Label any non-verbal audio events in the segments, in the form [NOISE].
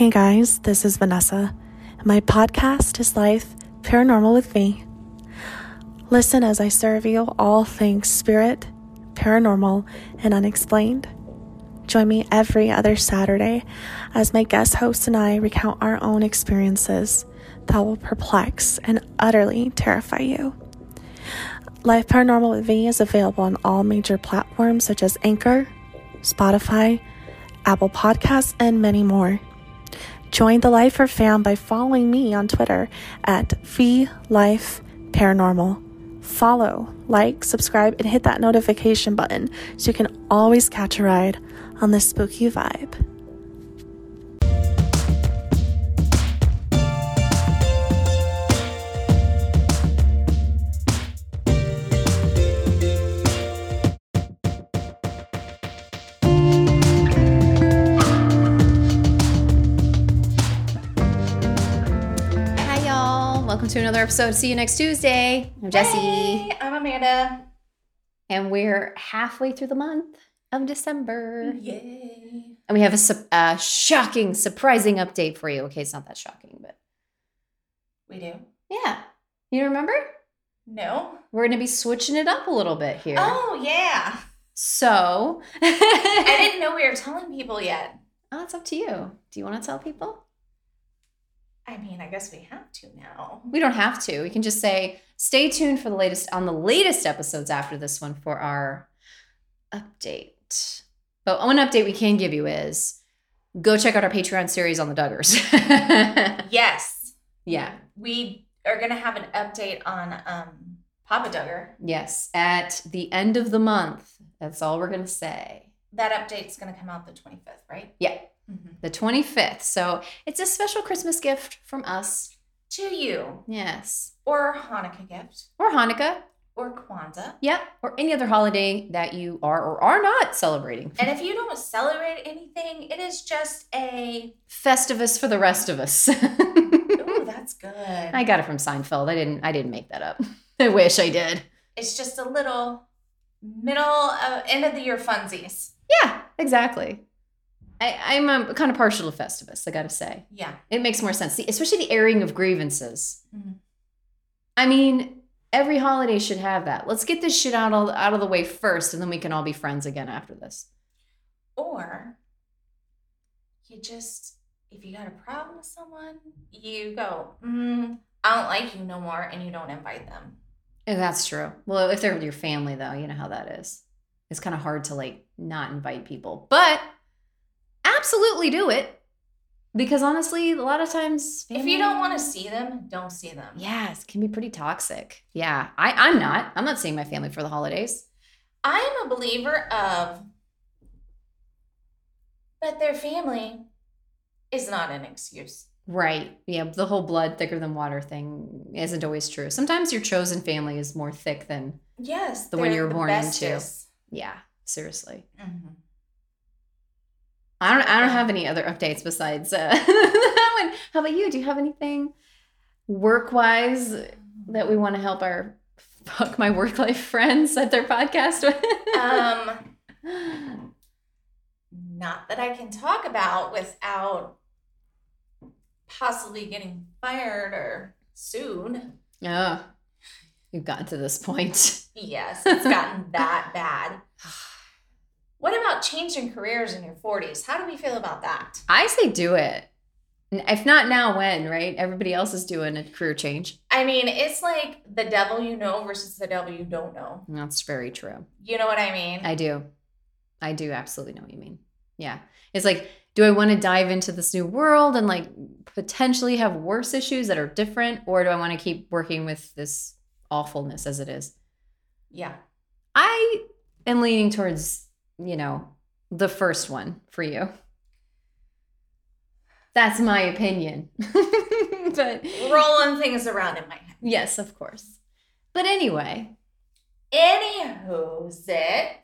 Hey guys, this is Vanessa. My podcast is Life Paranormal with Me. Listen as I serve you all things spirit, paranormal, and unexplained. Join me every other Saturday as my guest host and I recount our own experiences that will perplex and utterly terrify you. Life Paranormal with Me is available on all major platforms such as Anchor, Spotify, Apple Podcasts, and many more. Join the Lifer fam by following me on Twitter at VLife Paranormal. Follow, like, subscribe, and hit that notification button so you can always catch a ride on this spooky vibe. Another episode. See you next Tuesday. I'm Jesse. Hey, I'm Amanda. And we're halfway through the month of December. Yay. And we have a, a shocking, surprising update for you. Okay, it's not that shocking, but We do? yeah. You remember? No. We're going to be switching it up a little bit here. Oh, yeah. So, [LAUGHS] I didn't know we were telling people yet. Oh, it's up to you. Do you want to tell people? I mean, I guess we have to now. We don't have to. We can just say, stay tuned for the latest on the latest episodes after this one for our update. But one update we can give you is go check out our Patreon series on the Duggars. [LAUGHS] Yes. yeah. We are going to have an update on um, Papa Duggar. Yes. At the end of the month. That's all we're going to say. That update's going to come out the 25th, right? Yeah. Mhm. The 25th. So it's a special Christmas gift from us. To you. Yes. Or Hanukkah gift. Or Hanukkah. Or Kwanzaa. Yep. Or any other holiday that you are or are not celebrating. And if you don't celebrate anything, it is just a. Festivus for the rest of us. [LAUGHS] Ooh, that's good. I got it from Seinfeld. I didn't. I didn't make that up. [LAUGHS] I wish I did. It's just a little middle of end of the year funsies. Yeah, exactly. I, I'm um, kind of partial to Festivus. I got to say, Yeah. it makes more sense, The- especially the airing of grievances. Mhm. I mean, every holiday should have that. Let's get this shit out of, out of the way first, and then we can all be friends again after this. Or you just, if you got a problem with someone, you go, mm, I don't like you no more, and you don't invite them. And that's true. Well, if they're with your family, though, you know how that is. It's kind of hard to like not invite people, but absolutely do it because honestly, a lot of times, If you don't want to see them, don't see them. yes, it can be pretty toxic. Yeah, I, I'm not. I'm not seeing my family for the holidays. I'm a believer of, but their family is not an excuse. Right. Yeah, the whole blood thicker than water thing isn't always true. Sometimes your chosen family is more thick than, Yes, The one you were born into. yeah, seriously. Mhm. I don't. I don't have any other updates besides uh, [LAUGHS] that one. How about you? Do you have anything work wise that we want to help our fuck my work life friends at their podcast with? Um, [LAUGHS] not that I can talk about without possibly getting fired or sued. oh, we've gotten to this point. Yes, it's gotten that bad. [LAUGHS] What about changing careers in your 40s? How do we feel about that? I say do it. If not now, when? Right? Everybody else is doing a career change. I mean, it's like the devil you know versus the devil you don't know. That's very true. You know what I mean? I do. I do absolutely know what you mean. Yeah. It's like, do I want to dive into this new world and like potentially have worse issues that are different? Or do I want to keep working with this awfulness as it is? yeah. I am leaning towards, you know, the first one for you. That's my opinion. [LAUGHS] but Rolling things around in my head. yes, of course. But anyway, Anywho's it.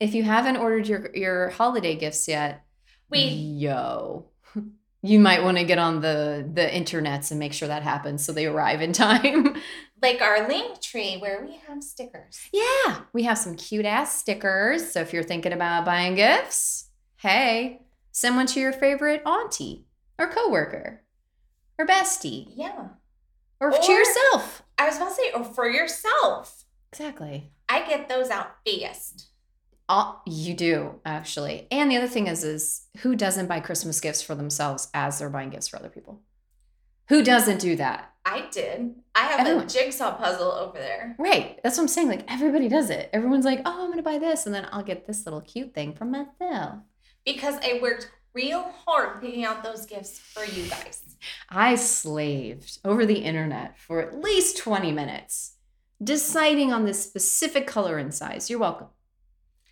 if you haven't ordered your your holiday gifts yet, We yo you might want to get on the the internets and make sure that happens so they arrive in [LAUGHS] time like our link tree where we have stickers. yeah we have some cute ass stickers so if you're thinking about buying gifts hey Send one to your favorite auntie or coworker or bestie Yeah. or, Or- to yourself. I was about to say, or for yourself. Exactly. I get those out fast. All, you do actually. And the other thing is, is who doesn't buy Christmas gifts for themselves as they're buying gifts for other people? Who doesn't do that? I did. I have Everyone. a jigsaw puzzle over there. Right. That's what I'm saying. Like everybody does it. Everyone's like, oh, I'm gonna buy this, and then I'll get this little cute thing from myself. Because I worked real hard picking out those gifts for you guys. I slaved over the internet for at least 20 minutes, deciding on this specific color and size. You're welcome.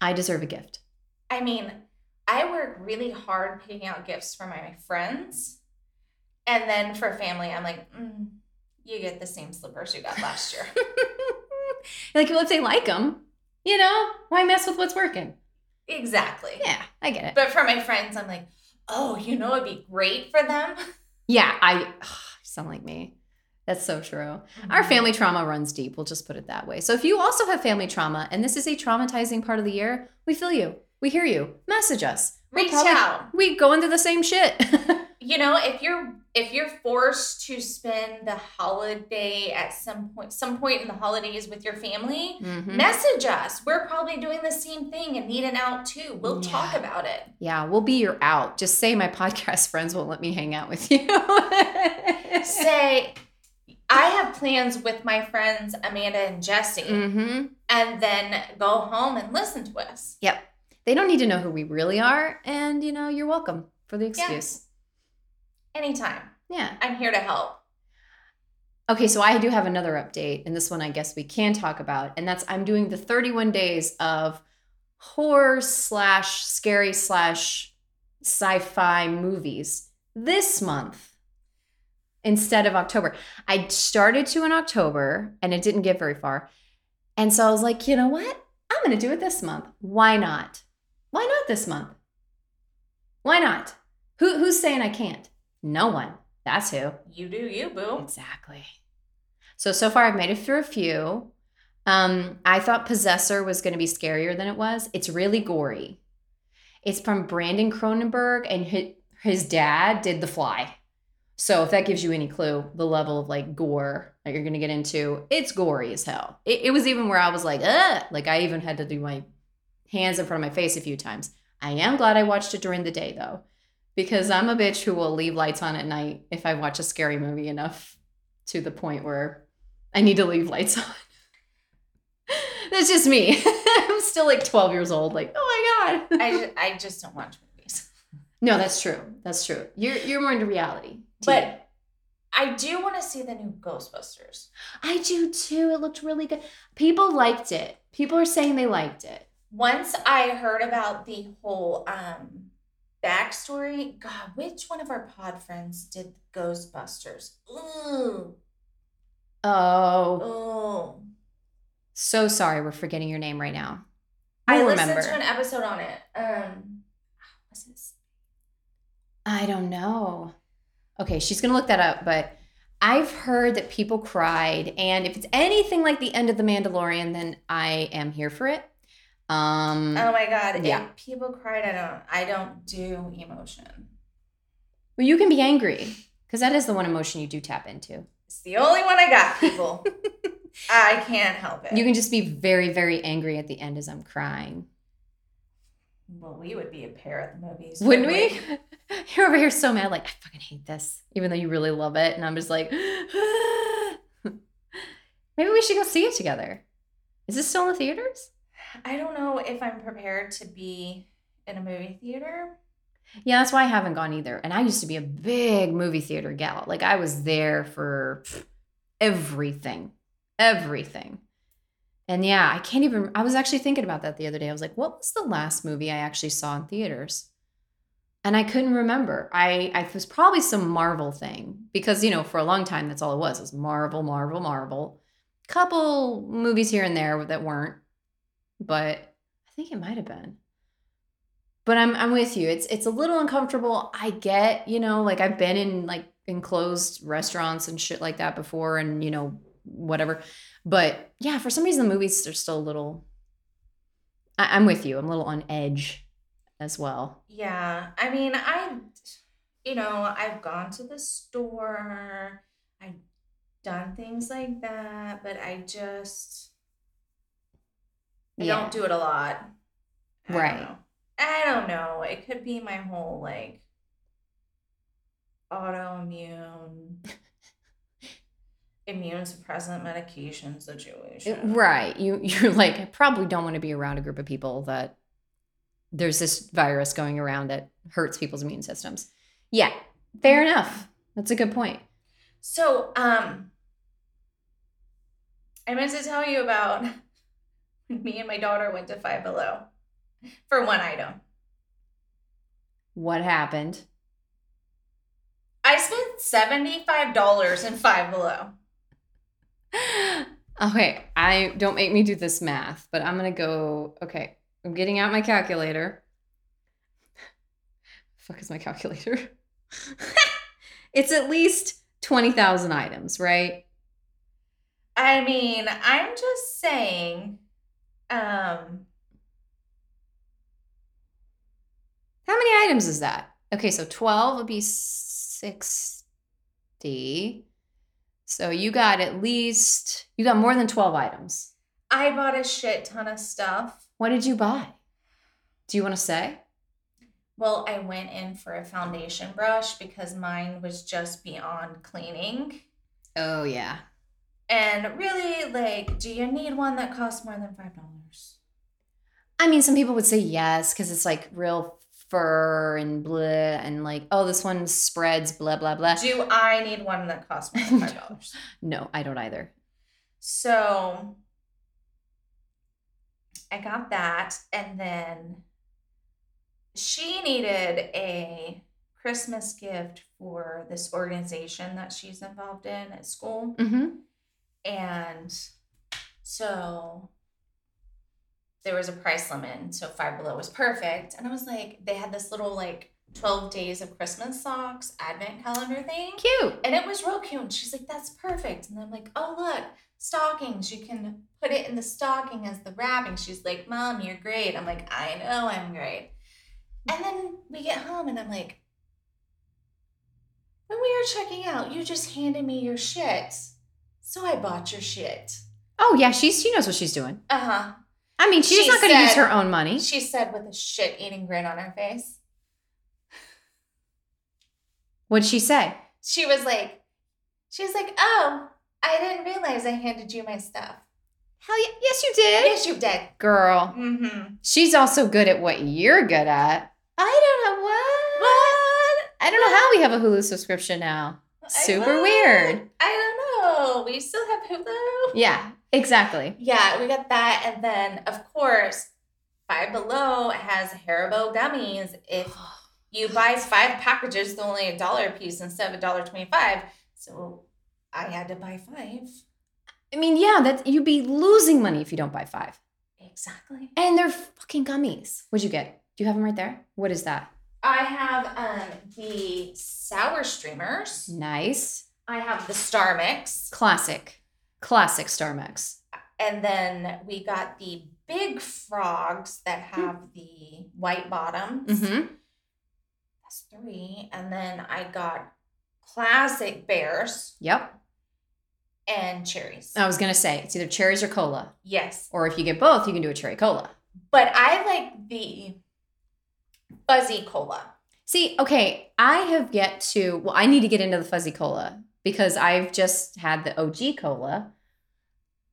I deserve a gift. I mean, I work really hard picking out gifts for my friends. And then for family, I'm like, mm, you get the same slippers you got last year. [LAUGHS] like, well, if they like them, you know, why mess with what's working? exactly. Yeah, I get it. But for my friends, I'm like, oh, you know, it'd be great for them. Yeah, I ugh, sound like me. That's so true. Our family trauma runs deep. We'll just put it that way. So if you also have family trauma and this is a traumatizing part of the year, we feel you. We hear you. Message us. We're Reach probably- out. We go into the same shit. [LAUGHS] You know, if you're if you're forced to spend the holiday at some point, some point in the holidays with your family, Mhm. message us. We're probably doing the same thing and need an out too. We'll talk about it. Yeah, we'll be your out. Just say my [LAUGHS] podcast friends won't let me hang out with you. [LAUGHS] Say, I have plans with my friends Amanda and Jesse, hmm and then go home and listen to us. Yep. They don't need to know who we really are. And, you know, you're welcome for the excuse. Anytime. Yeah. I'm here to help. Okay, so I do have another update. And this one I guess we can talk about. And that's I'm doing the 31 days of horror slash scary slash sci fi movies this month instead of October. I started to in October and it didn't get very far. And so I was like, you know what? I'm going to do it this month. Why not? Why not this month? Why not? Who, who's saying I can't? No one. That's who. You do you, boo. Exactly. So so far I've made it through a few. Um, I thought Possessor was going to be scarier than it was. It's really gory. It's from Brandon Cronenberg, and his, his dad did The Fly. So if that gives you any clue, the level of like gore that you're going to get into, it's gory as hell. It, it was even where I was like, ugh, like I even had to do my hands in front of my face a few times. I am glad I watched it during the day though, because I'm a bitch who will leave lights on at night if I watch a scary movie enough to the point where I need to leave lights [LAUGHS] on. That's just me. [LAUGHS] I'm still like 12 years old, like, oh my God. I just, I just don't watch movies. no, that's true. That's true. You're you're more into reality. But I do want to see the new Ghostbusters. I do too. It looked really good. People liked it. People are saying they liked it. Once I heard about the whole um backstory, God, which one of our pod friends did Ghostbusters? Ooh, Oh, ooh. so sorry. We're forgetting your name right now. I We'll listened remember. to an episode on it. Um, what's this? I don't know. Okay, she's gonna look that up, but I've heard that people cried, and if it's anything like the end of The Mandalorian, then I am here for it. Um, Oh my God! Yeah. If people cried, I don't. I don't do emotion. well, you can be angry because that is the one emotion you do tap into. It's the only one I got, people. [LAUGHS] I can't help it. You can just be very, very angry at the end as I'm crying. Well, we would be a pair at the movies, Wouldn't we? [LAUGHS] You're over here so mad, like, I fucking hate this, even though you really love it. And I'm just like, [GASPS] maybe we should go see it together. Is this still in the theaters? I don't know if I'm prepared to be in a movie theater. Yeah, that's why I haven't gone either. And I used to be a big movie theater gal. Like, I was there for everything, everything. And yeah, I can't even. I was actually thinking about that the other day. I was like, what was the last movie I actually saw in theaters? And I couldn't remember. I, I it was probably some Marvel thing because you know for a long time that's all it was it was Marvel, Marvel, Marvel. Couple movies here and there that weren't, but I think it might have been. But I'm I'm with you. It's it's a little uncomfortable. I get you know like I've been in like enclosed restaurants and shit like that before, and you know whatever. But yeah, for some reason the movies are still a little. I, I'm with you. I'm a little on edge as well. Yeah, I mean, I, you know, I've gone to the store, I've done things like that, but I just, I Yeah. don't do it a lot. I don't Right. I don't know. It could be my whole like autoimmune, [LAUGHS] immune suppressant medication situation. Right. You [LAUGHS] you're like, I probably don't want to be around a group of people that there's this virus going around that hurts people's immune systems. Yeah. Fair enough. That's a good point. So, um, I meant to tell you about [LAUGHS] me and my daughter went to Five Below for one item. What happened? I spent seventy-five dollars in Five Below. Okay, I don't make me do this math, but I'm gonna go. Okay, I'm getting out my calculator. Fuck is my calculator? [LAUGHS] it's at least twenty thousand items, right? I mean, I'm just saying. Um, How many items is that? Okay, so twelve would be sixty. So you got at least you got more than twelve items. I bought a shit ton of stuff. What did you buy? Do you want to say? Well, I went in for a foundation brush because mine was just beyond cleaning. Oh yeah. And really, like, do you need one that costs more than five dollars? I mean, some people would say yes because it's like real fur and blah, and like, oh, this one spreads, blah, blah, blah. Do I need one that costs more than five dollars? [LAUGHS] No, I don't either. so I got that, and then she needed a Christmas gift for this organization that she's involved in at school. Mm-hmm. And so there was a price limit. and So Five Below was perfect. And I was like, they had this little like 12 days of Christmas socks advent calendar thing. Cute. And it was real cute. And she's like, that's perfect. And I'm like, oh, look, stockings. You can put it in the stocking as the wrapping. She's like, Mom, you're great. I'm like, I know I'm great. And then we get home and I'm like, when we were checking out, you just handed me your shit. So I bought your shit. Oh yeah, she's she knows what she's doing. Uh huh. I mean, she's She not going to use her own money. She said with a shit eating grin on her face. What'd she say? She was like, she was like, oh, I didn't realize I handed you my stuff. Hell yeah, yes, you did, Yes, you did. girl. Mm-hmm. She's also good at what you're good at. I don't know what. What? I don't know how we have a Hulu subscription now. Super weird. I don't know. We still have Hulu. Yeah, exactly. Yeah, we got that, and then of course, Five Below has Haribo gummies. If [SIGHS] you buy five packages, they're only a dollar a piece instead of a dollar twenty-five. So I had to buy five. I mean, yeah, that you'd be losing money if you don't buy five. Exactly. And they're fucking gummies. What'd you get? Do you have them right there? What is that? I have um the sour streamers. Nice. I have the Star Mix, Classic. Classic Star Mix. and then we got the big frogs that have the white bottoms. Mm-hmm. That's three, and then I got classic bears Yep. and cherries. I was gonna say it's either cherries or cola. Yes, Or if you get both, you can do a cherry cola. but I like the fuzzy cola. See, okay, I have yet to well, I need to get into the fuzzy cola because I've just had the OG cola.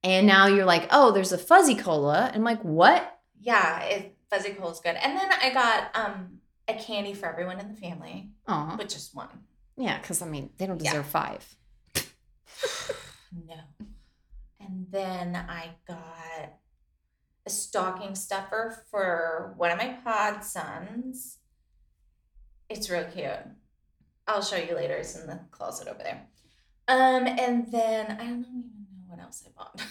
And now you're like, oh, there's a fuzzy cola. And I'm like, what? Yeah, it, fuzzy cola is good. And then I got um a candy for everyone in the family, Oh, but just one. yeah, because I mean, they don't Yeah. deserve five. No. And then I got a stocking stuffer for one of my pod sons. It's real cute. I'll show you later. It's in the closet over there. Um, and then I don't even know what else I bought.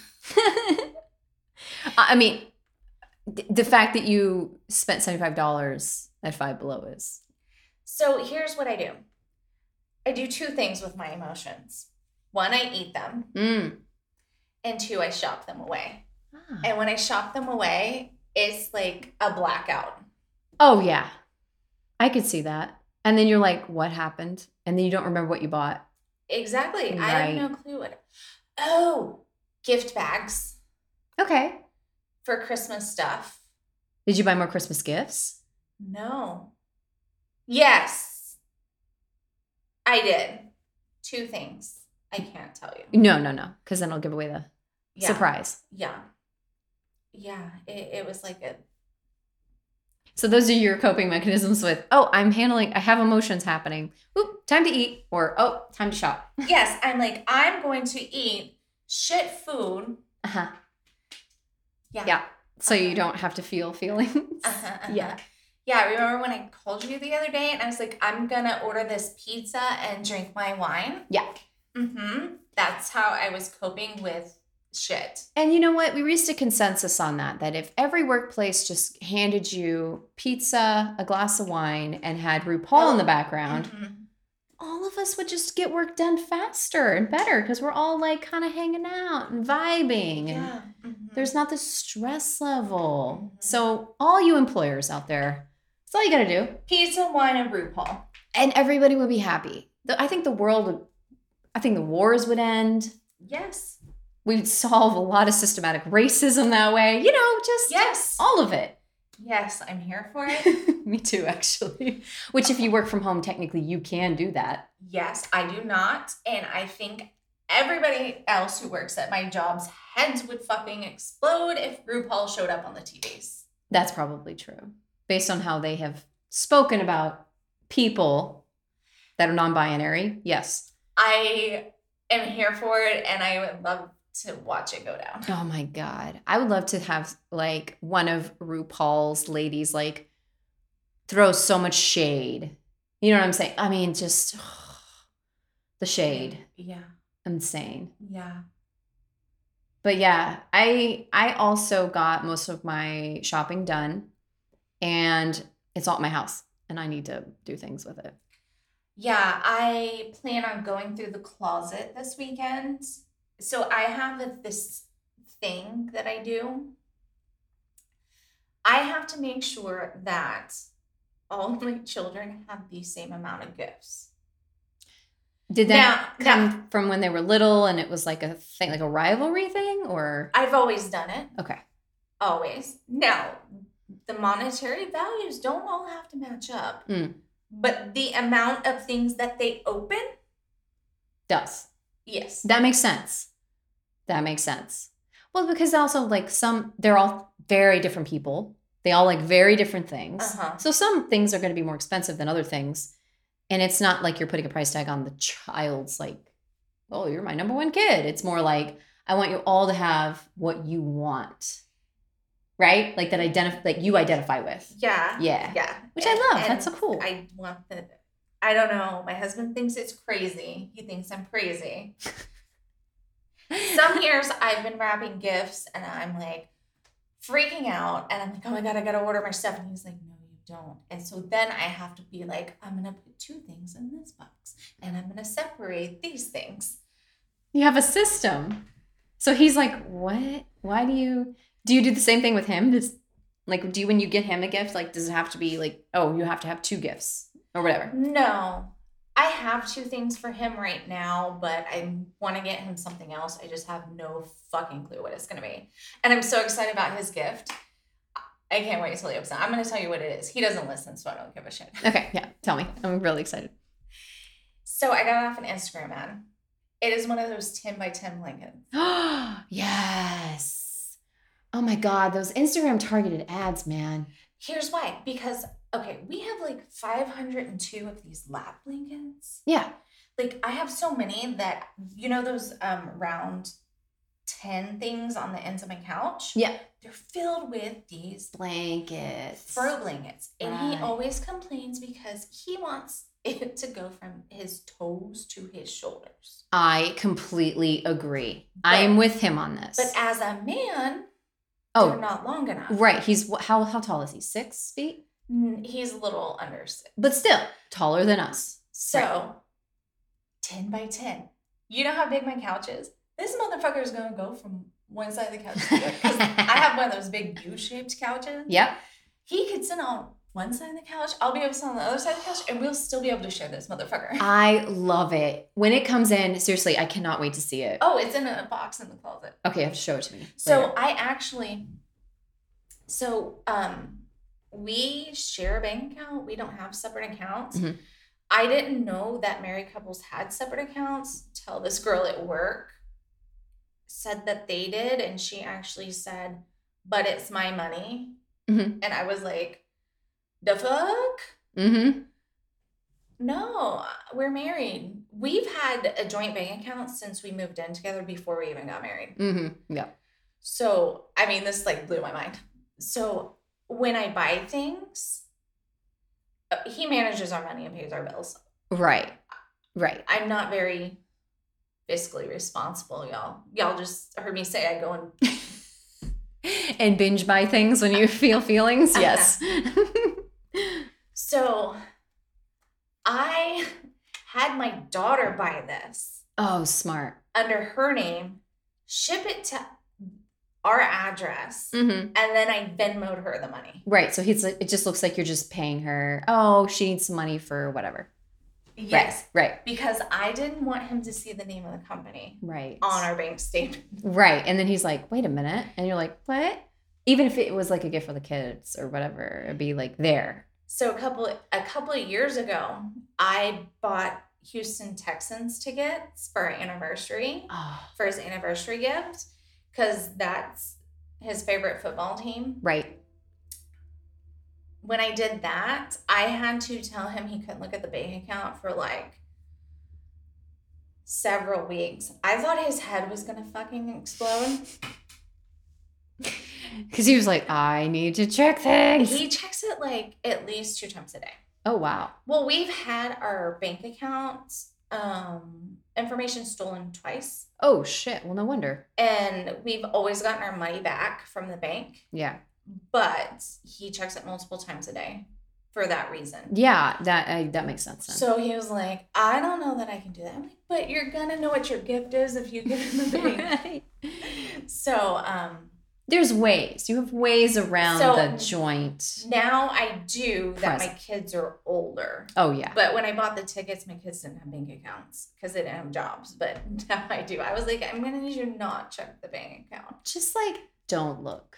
[LAUGHS] I mean, th- the fact that you spent $75 at Five Below is So here's what I do. I do two things with my emotions. One, I eat them, mm. and two, I shop them away. Ah. And when I shop them away, it's like a blackout. Oh yeah. I could see that. And then you're like, what happened? And then you don't remember what you bought. Exactly. I have no clue what. Oh, gift bags Okay. for Christmas stuff. Did you buy more Christmas gifts? No. Yes. I did. Two things. I can't tell you. No, no, no. Because then I'll give away the Yeah. surprise. Yeah. Yeah. It, it was like a So those are your coping mechanisms with, oh, I'm handling, I have emotions happening. Oop, time to eat. Or, oh, time to shop. [LAUGHS] yes. I'm like I'm going to eat shit food. Uh-huh. Yeah. Yeah. So you Uh-huh. don't have to feel feelings. Uh-huh, uh-huh. [LAUGHS] Yeah. Yeah, I remember when I called you the other day and I was like, I'm gonna order this pizza and drink my wine. Yeah. Mm-hmm. That's how I was coping with shit. And you know what? We reached a consensus on that that if every workplace just handed you pizza, a glass of wine, and had RuPaul in the background, Mhm. all of us would just get work done faster and better because we're all like kind of hanging out and vibing. And Yeah. mhm. there's not the stress level. Mhm. So, all you employers out there, that's all you got to do. pizza, wine, and RuPaul. And everybody would be happy. I think the world would, I think the wars would end. Yes. We'd solve a lot of systematic racism that way. You know, just Yes. all of it. Yes, I'm here for it. [LAUGHS] Me too, actually. Which, if you work from home, technically you can do that. yes, I do not. And I think everybody else who works at my job's heads would fucking explode if RuPaul showed up on the TVs. That's probably true, based on how they have spoken about people that are non-binary. Yes. I am here for it and I would love to watch it go down. Oh my god, I would love to have like one of RuPaul's ladies like throw so much shade. You know what I'm saying? I mean, just [SIGHS] the shade, Yeah. insane. Yeah. but yeah i i also got most of my shopping done and it's all at my house and i need to do things with it Yeah, I plan on going through the closet this weekend. So I have this thing that I do. I have to make sure that all my children have the same amount of gifts. did that Now- come now- from when they were little and it was like a thing like a rivalry thing or I've always done it, okay always. Now, the monetary values don't all have to match up, Mm. but the amount of things that they open, does yes. that makes sense. That makes sense. Well because also like some they're all very different people. They all like very different things. Uh-huh. so some things are going to be more expensive than other things. And it's not like you're putting a price tag on the child's like oh you're my number one kid. It's more like i want you all to have what you want. Right? Like that identify that you identify with. Yeah. yeah. Yeah. which i love. That's so cool. I want the. I don't know. My husband thinks it's crazy. He thinks I'm crazy. [LAUGHS] Some years I've been wrapping gifts and I'm like freaking out and I'm like, oh my God, I gotta order my stuff. And he's like, no, you don't. And so then I have to be like, I'm gonna put two things in this box and I'm gonna separate these things. you have a system so he's like what why do you do you do the same thing with him does like do you when you get him a gift like does it have to be like oh you have to have two gifts or whatever No, I have two things for him right now, but I want to get him something else. I just have no fucking clue what it's going to be. And I'm so excited about his gift. I can't wait to he opens it. I'm going to tell you what it is. He doesn't listen, so I don't give a shit. okay yeah tell me i'm really excited So I got off an Instagram ad. It is one of those 10 by 10 blankets. [GASPS] yes oh my god those instagram targeted ads man Here's why. Because, okay, we have like 502 of these lap blankets. yeah Like, I have so many that, you know, those um round 10 things on the ends of my couch? yeah They're filled with these blankets fur blankets. And he always complains because he wants it [LAUGHS] to go from his toes to his shoulders. i completely agree i'm with him on this But as a man, they're oh not long enough. right he's how how tall is he six feet He's a little under six. but still taller than us So, 10 by 10. You know how big my couch is? This motherfucker is going to go from one side of the couch to the other. Because I have one of those big U shaped couches. [LAUGHS] yep He could sit on one side of the couch. I'll be able to sit on the other side of the couch, and we'll still be able to share this motherfucker. [LAUGHS] I love it. When it comes in, seriously, I cannot wait to see it. oh, it's in a box in the closet. Okay, you have to show it to me. So later. I actually, so um, we share a bank account. We don't have separate accounts. Mhm. I didn't know that married couples had separate accounts till this girl at work said that they did, and she actually said, "But it's my money," Mhm. and I was like, "The fuck." Mm-hmm. No, we're married. We've had a joint bank account since we moved in together before we even got married. Mm-hmm. Yeah. So, I mean, this like blew my mind. So, when I buy things, uh, he manages our money and pays our bills. Right. Right. I'm not very fiscally responsible, y'all. Y'all just heard me say I go and [LAUGHS] and binge buy things when you [LAUGHS] feel feelings. Uh-huh. Yes. [LAUGHS] so I had my daughter buy this oh, smart. under her name, ship it to our address, Mm-hmm. and then I Venmoed her the money. Right. So he's like, it just looks like you're just paying her. Oh, she needs some money for whatever. Yes, Right. because I didn't want him to see the name of the company Right. on our bank statement. [LAUGHS] Right. And then he's like, wait a minute. And you're like, what? Even if it was like a gift for the kids or whatever, it'd be like there. So a couple a couple of years ago, I bought Houston Texans tickets for our anniversary Oh, for his anniversary gift because that's his favorite football team. right. When I did that, I had to tell him he couldn't look at the bank account for like several weeks. I thought his head was gonna fucking explode. [LAUGHS] Because he was like, I need to check things. He checks it like at least two times a day. oh, wow. Well, we've had our bank accounts um, information stolen twice, Oh, shit. Well, no wonder. and we've always gotten our money back from the bank. Yeah. But he checks it multiple times a day for that reason. Yeah. That that makes sense. Then. So he was like, "I don't know that I can do that." I'm like, "But you're gonna know what your gift is if you give him the [LAUGHS] bank." Right. so um, There's ways. You have ways around So- the joint. now I do that. My kids are older. Oh, yeah. But when I bought the tickets, my kids didn't have bank accounts because they didn't have jobs. But [LAUGHS] now I do. I was like, I'm gonna need you to not check the bank account. Just like, don't look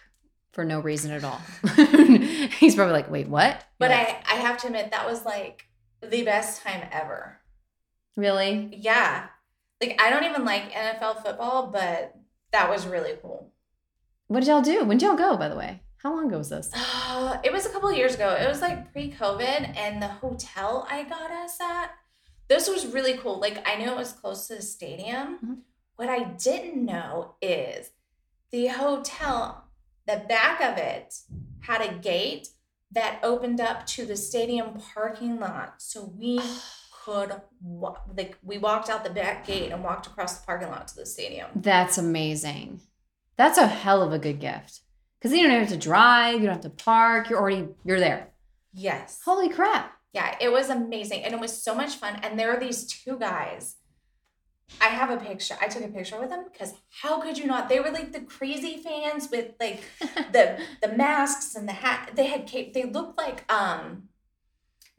for no reason at all. [LAUGHS] He's probably like, wait, what? But You're like, I, I have to admit that was like the best time ever. really? Yeah, like I don't even like NFL football, but that was really cool. What did y'all do? When did y'all go, by the way? How long ago was this? Uh, it was a couple of years ago. It was like pre-COVID, and the hotel I got us at. This was really cool. Like I knew it was close to the stadium. Mhm. What I didn't know is the hotel, the back of it had a gate that opened up to the stadium parking lot. So we [SIGHS] could like we walked out the back gate and walked across the parking lot to the stadium. That's amazing. That's a hell of a good gift. Because you don't have to drive, you don't have to park, you're already you're there. Yes. Holy crap. Yeah, it was amazing and it was so much fun. And there are these two guys. I have a picture. I took a picture with them because how could you not? They were like the crazy fans with like [LAUGHS] the the masks and the hat. They had cape. They looked like um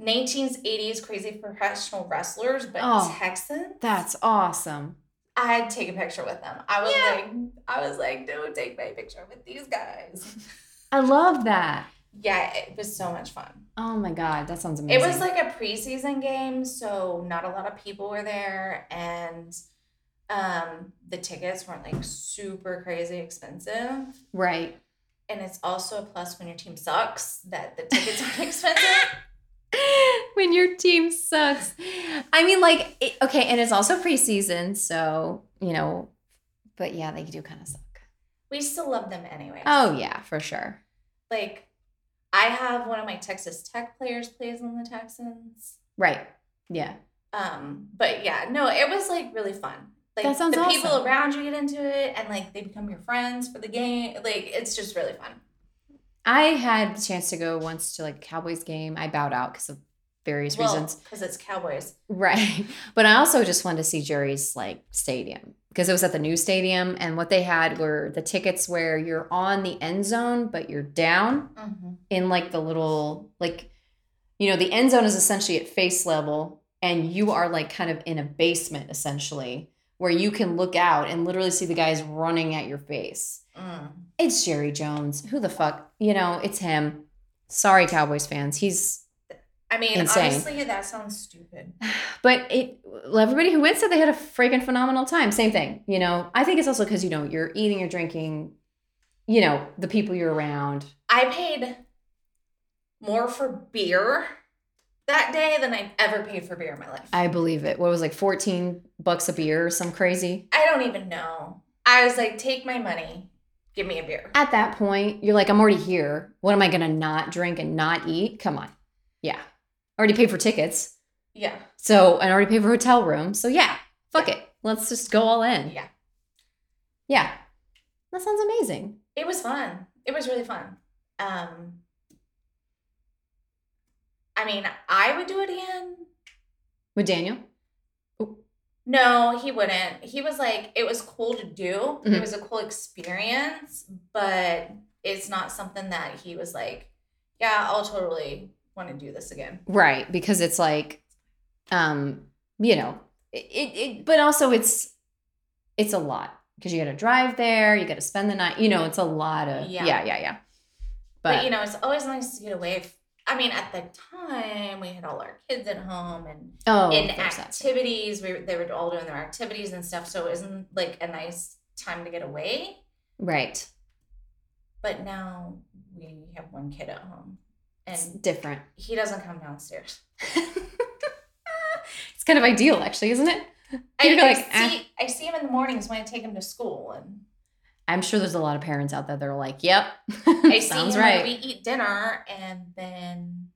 1980s crazy professional wrestlers, but Oh. Texans. That's awesome. I had to take a picture with them. I was Yeah. like, I was like, don't take my picture with these guys. I love that. yeah, it was so much fun. Oh my god, that sounds amazing. It was like a preseason game, so not a lot of people were there, and um, the tickets weren't like super crazy expensive. right. And it's also a plus when your team sucks that the tickets aren't [LAUGHS] expensive. When your team sucks. I mean, like, it, okay, and it's also preseason, so you know, but yeah, they do kind of suck. We still love them anyway. Oh yeah, for sure. like I have one of my Texas Tech players plays on the Texans. Right. Yeah. Um, but yeah, no, it was like really fun. Like That sounds the people around you get into it and like they become your friends for the game. Like it's just really fun. I had the chance to go once to like a Cowboys game. I bowed out because of various well, reasons. because it's Cowboys. Right. [LAUGHS] But I also just wanted to see Jerry's like stadium because it was at the new stadium and what they had were the tickets where you're on the end zone but you're down Mm-hmm. in like the little like you know the end zone is essentially at face level and you are like kind of in a basement essentially where you can look out and literally see the guys running at your face. Mm. It's Jerry Jones. Who the fuck? You know, it's him. Sorry Cowboys fans. He's I mean, Insane. honestly, that sounds stupid. [SIGHS] But it, everybody who went said they had a freaking phenomenal time. Same thing, you know. I think it's also because you know you're eating, you're drinking, you know, the people you're around. I paid more for beer that day than I've ever paid for beer in my life. I believe it. What was it, like fourteen bucks a beer or some crazy? I don't even know. I was like, take my money, give me a beer. At that point, you're like, I'm already here. What am I gonna not drink and not eat? Come on, yeah. I already paid for tickets, Yeah. so I already paid for hotel room. So yeah, fuck it. Let's just go all in. Yeah. Yeah, that sounds amazing. It was fun. It was really fun. Um I mean, I would do it again. With Daniel. No, he wouldn't. He was like, it was cool to do. It Mhm. was a cool experience, but it's not something that he was like, yeah, I'll totally want to do this again. right because it's like um you know it, it, but also it's it's a lot because you got to drive there you got to spend the night you know it's a lot of yeah Yeah. yeah yeah, But, but, you know, it's always nice to get away. I mean, at the time, we had all our kids at home and oh in of course that's- activities. We were, they were all doing their activities and stuff. So it wasn't like a nice time to get away. right But now we have one kid at home it's different he doesn't come downstairs. [LAUGHS] it's kind of ideal actually isn't it I, like, eh. see, I see him in the mornings when I take him to school, and i'm sure there's a lot of parents out there that are like yep I [LAUGHS] see sounds him right we eat dinner, and then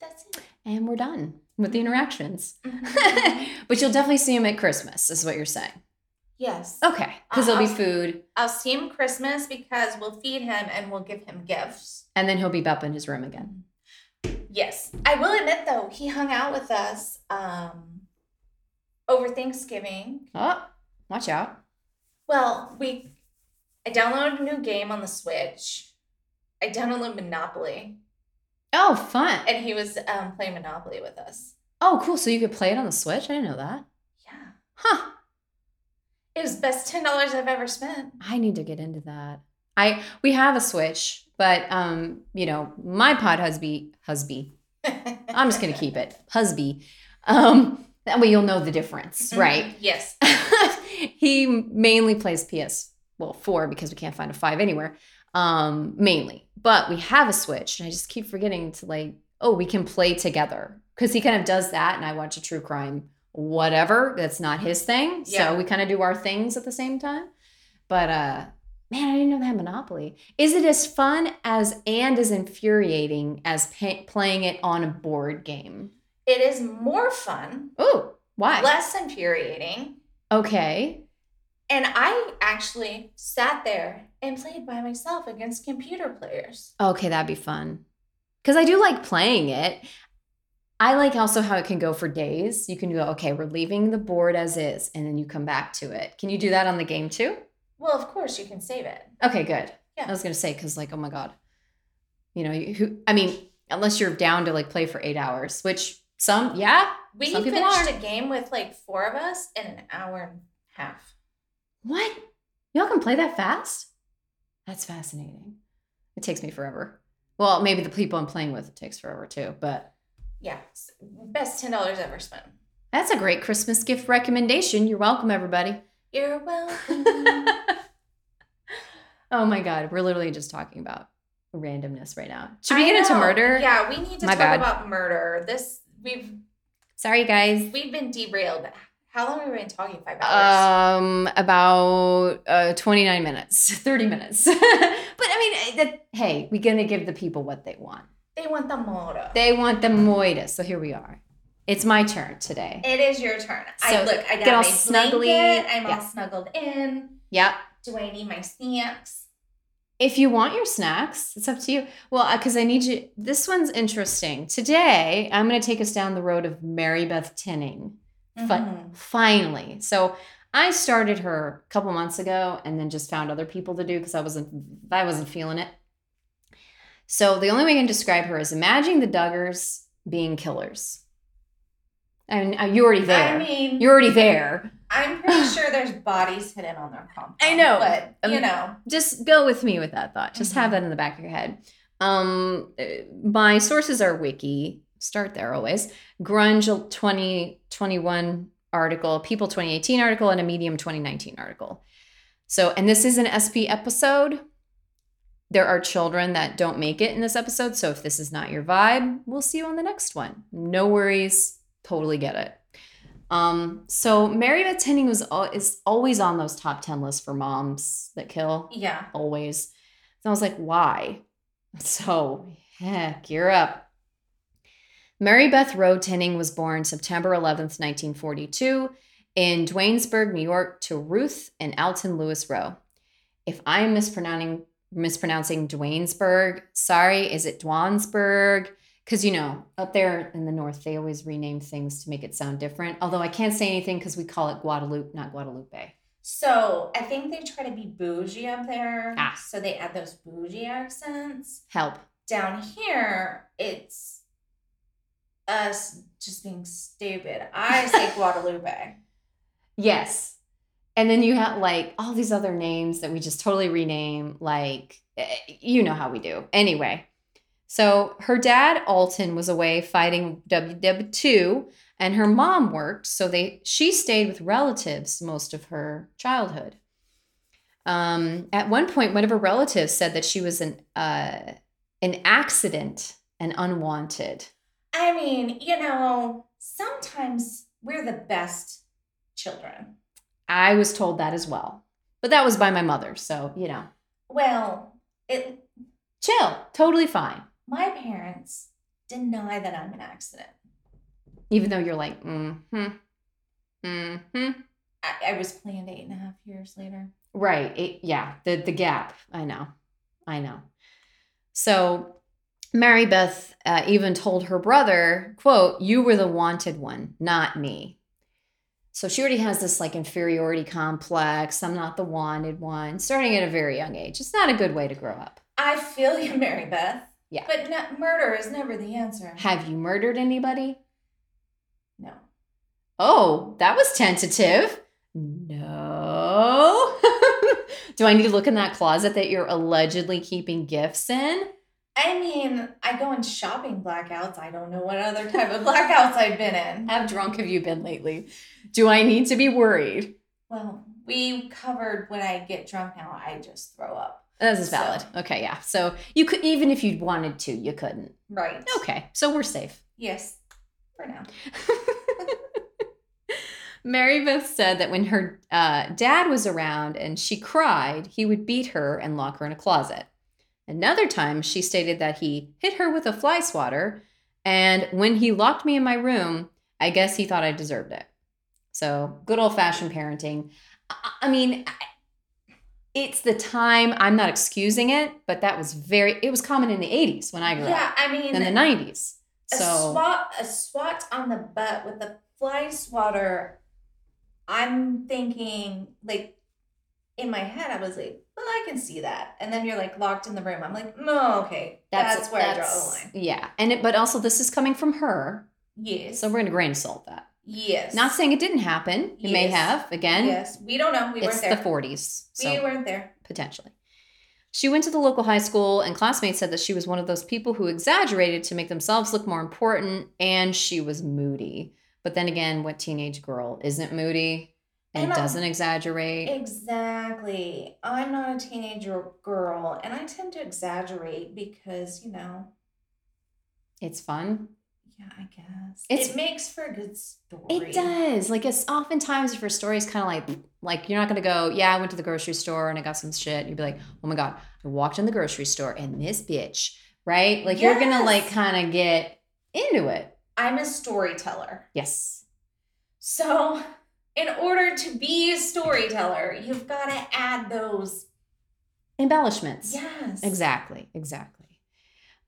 that's it. and we're done with the interactions Mhm. [LAUGHS] but you'll definitely see him at christmas is what you're saying yes, okay because there'll be I'll- food I'll see him Christmas because we'll feed him and we'll give him gifts. and then he'll be up in his room again Yes, I will admit though, he hung out with us um, over Thanksgiving. oh watch out Well, we I downloaded a new game on the Switch. I downloaded Monopoly, oh fun and he was um, playing Monopoly with us. Oh, cool. So you could play it on the Switch? I didn't know that. Yeah, Huh. It was best ten dollars I've ever spent. I need to get into that. I we have a Switch, but um, you know, my pod husby husby. I'm just gonna keep it. Husby. Um, that way you'll know the difference, right? Mhm, Yes. [LAUGHS] he mainly plays PS well, four because we can't find a five anywhere. Um, mainly. But we have a Switch, and I just keep forgetting to like, oh, we can play together. Because he kind of does that, and I watch a true crime, whatever. That's not his thing. Yeah. So we kind of do our things at the same time. But uh man, I didn't know they had Monopoly. Is it as fun as and as infuriating as pa- playing it on a board game? It is more fun, Oh, why? less infuriating. okay. And I actually sat there and played by myself against computer players. Okay, that'd be fun. Because I do like playing it. I like also how it can go for days. You can go, okay, we're leaving the board as is, and then you come back to it. Can you do that on the game too? Well, of course, you can save it. Okay, good. Yeah. I was gonna say because, like, oh my god, you know, you, who? I mean, unless you're down to like play for eight hours, which some, yeah. We Some finished are. a game with like four of us in an hour and a half. What? Y'all can play that fast? That's fascinating. It takes me forever. Well, maybe the people I'm playing with it takes forever too, but Yeah, best ten dollars ever spent. that's a great Christmas gift recommendation. You're welcome, everybody. You're welcome. [LAUGHS] oh my god, we're literally just talking about randomness right now. Should I we get into murder? Yeah, we need to My talk bad. about murder. This we've Sorry, guys. we've been derailed. How long have we been talking? Five hours. Um, about uh, 29 minutes, [LAUGHS] 30 minutes. [LAUGHS] but I mean, that, hey, we're gonna give the people what they want. They want the murder. They want the moida, so here we are. It's my turn today. it is your turn. I So, look. I got get all my snuggly. blanket. I'm Yeah. all snuggled in. Yep. Do I need my snacks? if you want your snacks, it's up to you. Well, because I need you. This one's interesting. Today, I'm going to take us down the road of Mary Beth Tinning. Fi- Mhm. finally. So I started her a couple months ago and then just found other people to do because I wasn't I wasn't feeling it. So the only way I can describe her is imagine the Duggars being killers. I mean, uh, you're already there. I mean, you're already there. I'm pretty [LAUGHS] sure there's bodies hidden on their compound. I know. but you Um, know, Just go with me with that thought. Just have Mhm. that in the back of your head. Um, uh, my sources are Wiki. Start there always. Grunge 2021 article, People 2018 article, and a Medium 2019 article. So, and this is an SP episode. There are children that don't make it in this episode. So, if this is not your vibe, we'll see you on the next one. No worries. Totally get it. Um, so Mary Beth Tinning was is always on those top 10 lists for moms that kill yeah. always. So I was like, why? So, heck, you're up. Mary Beth Rowe Tinning was born September 11th, 1942, in Duanesburg, New York, to Ruth and Alton Lewis Rowe. If I am mispronouncing mispronouncing Duanesburg, sorry, is it Dwansburg? Because you know, up there in the north, they always rename things to make it sound different. Although I can't say anything because we call it Guadalupe, not Guadalupe. So I think they try to be bougie up there. Ah. So they add those bougie accents. Help. Down here, it's us just being stupid. I say [LAUGHS] Guadalupe. Yes. And then you have like all these other names that we just totally rename, like, eh, you know how we do. Anyway, so her dad, Alton, was away fighting WW2 and her mom worked. So they she stayed with relatives most of her childhood. Um, at one point, one of her relatives said that she was an uh, an accident and unwanted. I mean, you know, sometimes we're the best children. I was told that as well. But that was by my mother. So, you know, Well, it chill, totally fine. my parents deny that I'm an accident. Even though you're like, mm hmm, mm hmm. I, I was planned eight and a half years later. Right. It, yeah. The, the gap. I know. I know. So, Mary Beth uh, even told her brother, quote, you were the wanted one, not me. So she already has this like inferiority complex. I'm not the wanted one, starting at a very young age. It's not a good way to grow up. I feel you, Mary Beth. Yeah. But no, murder is never the answer. Have you murdered anybody? No. Oh, that was tentative. No. [LAUGHS] Do I need to look in that closet that you're allegedly keeping gifts in? I mean, I go in shopping blackouts. I don't know what other type of blackouts I've been in. How drunk have you been lately? Do I need to be worried? Well, we covered when I get drunk now, I just throw up. This is So- valid. Okay, yeah. So you could even if you wanted to, you couldn't. Right. Okay, so we're safe. Yes. For now. [LAUGHS] Mary Beth said that when her uh, dad was around and she cried, he would beat her and lock her in a closet. Another time, she stated that he hit her with a fly swatter, and when he locked me in my room, I guess he thought I deserved it. So, good old fashioned parenting. I, I mean, it's the time. I'm not excusing it, but that was very, it was common in the 80s when I grew Yeah, up, I mean, in the 90s. a So, swat a swat on the butt with a fly swatter. I'm thinking like in my head, I was like, well, I can see that. And then you're like locked in the room. I'm like, no, okay. That's, where I draw the line. Yeah, and it, but also this is coming from her, Yes. so we're gonna grain salt that. Yes. Not saying it didn't happen. It may have. Again, Yes. We don't know. We weren't there. It's the 40s, so we weren't there. potentially. She went to the local high school, and classmates said that she was one of those people who exaggerated to make themselves look more important, and she was moody. But then again, what teenage girl isn't moody and And, doesn't exaggerate? Exactly. I'm not a teenager girl, and I tend to exaggerate because, you know, it's fun. Yeah, I guess. It's- it makes for a good story. It does. Like it's oftentimes if your story's kind of like like you're not gonna go, yeah, I went to the grocery store and I got some shit. You'd be like, oh my god, I walked in the grocery store and this bitch, right? Like you're gonna like kind of get into it. I'm a storyteller. Yes. So, in order to be a storyteller, you've got to add those embellishments. Yes. Exactly, exactly.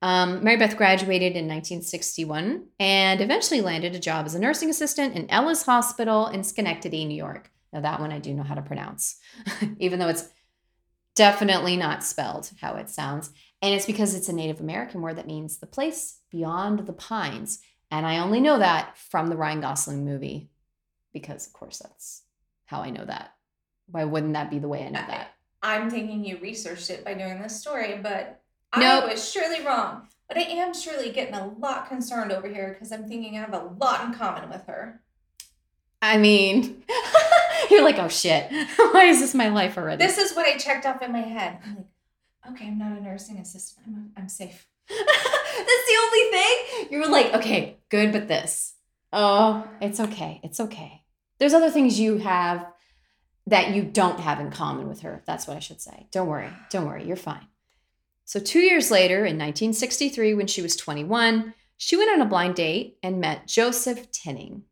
Um, Mary Beth graduated in 1961 and eventually landed a job as a nursing assistant in Ellis Hospital in Schenectady, New York. Now, that one I do know how to pronounce, [LAUGHS] even though it's definitely not spelled how it sounds. And it's because it's a Native American word that means the place beyond the pines. And I only know that from the Ryan Gosling movie because, of course, that's how I know that. Why wouldn't that be the way I know that? I'm thinking you researched it by doing this story, but Nope. I was surely wrong. But I am surely getting a lot concerned over here because I'm thinking I have a lot in common with her. I mean, [LAUGHS] you're like, oh shit, [LAUGHS] why is this my life already? This is what I checked off in my head. I'm like, okay, I'm not a nursing assistant. I'm, I'm safe. [LAUGHS] That's the only thing. You were like, okay, good, but this. Oh, it's okay. It's okay. There's other things you have that you don't have in common with her. That's what I should say. Don't worry. Don't worry. You're fine. So, two years later, in 1963, when she was 21, she went on a blind date and met Joseph Tinning.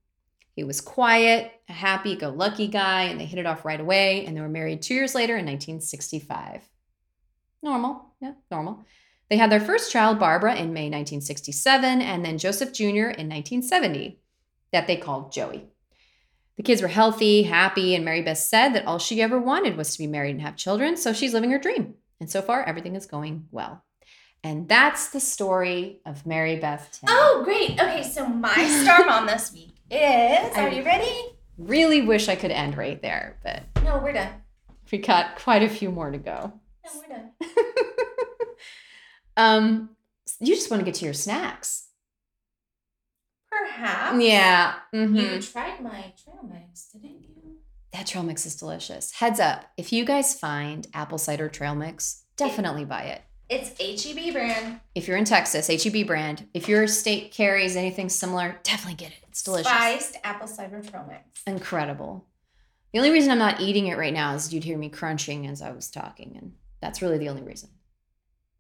He was quiet, a happy go lucky guy, and they hit it off right away. And they were married two years later in 1965. Normal. Yeah, normal. They had their first child, Barbara, in May 1967, and then Joseph Jr. in 1970, that they called Joey. The kids were healthy, happy, and Mary Beth said that all she ever wanted was to be married and have children, so she's living her dream. And so far, everything is going well. And that's the story of Mary Beth Tin. Oh, great. Okay, so my star mom this week is. [LAUGHS] Are I- you ready? Really wish I could end right there, but No, we're done. we got quite a few more to go. No, we're done. [LAUGHS] um, you just want to get to your snacks. Perhaps. Yeah. Mm-hmm. You tried my trail mix, didn't you? That trail mix is delicious. Heads up, if you guys find apple cider trail mix, definitely buy it. It's HEB brand. If you're in Texas, HEB brand. If your state carries anything similar, definitely get it. It's delicious. Spiced apple cider trail mix. Incredible. The only reason I'm not eating it right now is you'd hear me crunching as I was talking, and that's really the only reason.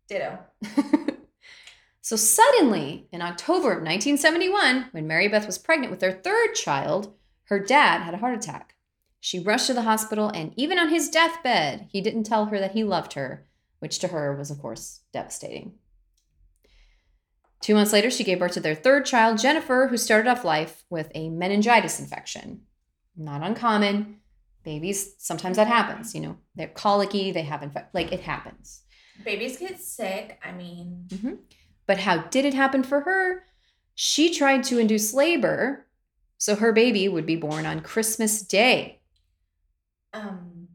Ditto. [LAUGHS] so suddenly, in October of 1971, when Mary Beth was pregnant with their third child, her dad had a heart attack. She rushed to the hospital, and even on his deathbed, he didn't tell her that he loved her, which to her was, of course, devastating. Two months later, she gave birth to their third child, Jennifer, who started off life with a meningitis infection. Not uncommon. Babies, sometimes that happens. You know, they're colicky, they have like it happens. Babies get sick. I mean, mm-hmm. But how did it happen for her? She tried to induce labor so her baby would be born on Christmas Day. Um.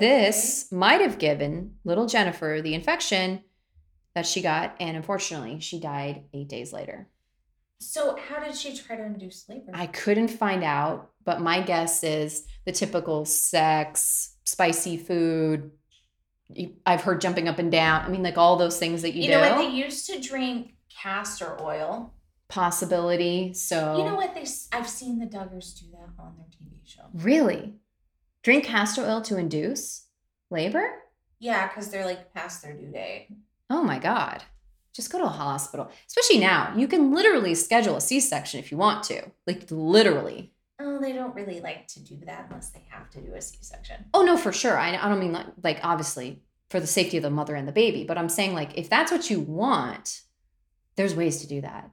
This might have given little Jennifer the infection that she got, and unfortunately, she died eight days later. So, how did she try to induce labor? I couldn't find out, but my guess is the typical sex, spicy food. I've heard jumping up and down. I mean, like all those things that you, you do. know what? They used to drink castor oil. Possibility. So You know what? They I've seen the Duggars do that on their TV show. Really? Drink castor oil to induce labor? Yeah, because they're like past their due date. Oh my God. Just go to a hospital. Especially now. You can literally schedule a C section if you want to. Like, literally. Oh, they don't really like to do that unless they have to do a C-section. Oh, no, for sure. I, I don't mean like, like, obviously, for the safety of the mother and the baby, but I'm saying, like, if that's what you want, there's ways to do that.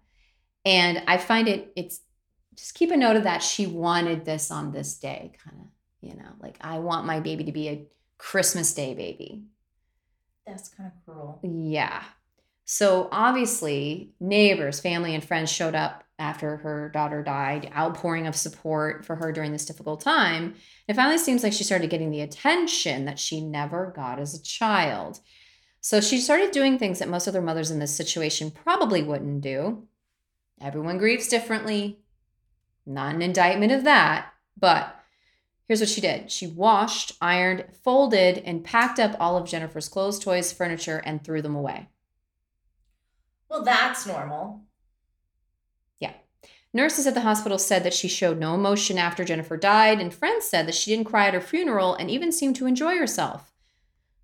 And I find it, it's just keep a note of that. She wanted this on this day, kind of, you know, like, I want my baby to be a Christmas Day baby. That's kind of cruel. Yeah. So obviously, neighbors, family, and friends showed up after her daughter died, outpouring of support for her during this difficult time. It finally seems like she started getting the attention that she never got as a child. So she started doing things that most other mothers in this situation probably wouldn't do. Everyone grieves differently. Not an indictment of that, but Here's what she did she washed, ironed, folded, and packed up all of Jennifer's clothes, toys, furniture, and threw them away. Well, that's normal. Yeah. Nurses at the hospital said that she showed no emotion after Jennifer died, and friends said that she didn't cry at her funeral and even seemed to enjoy herself.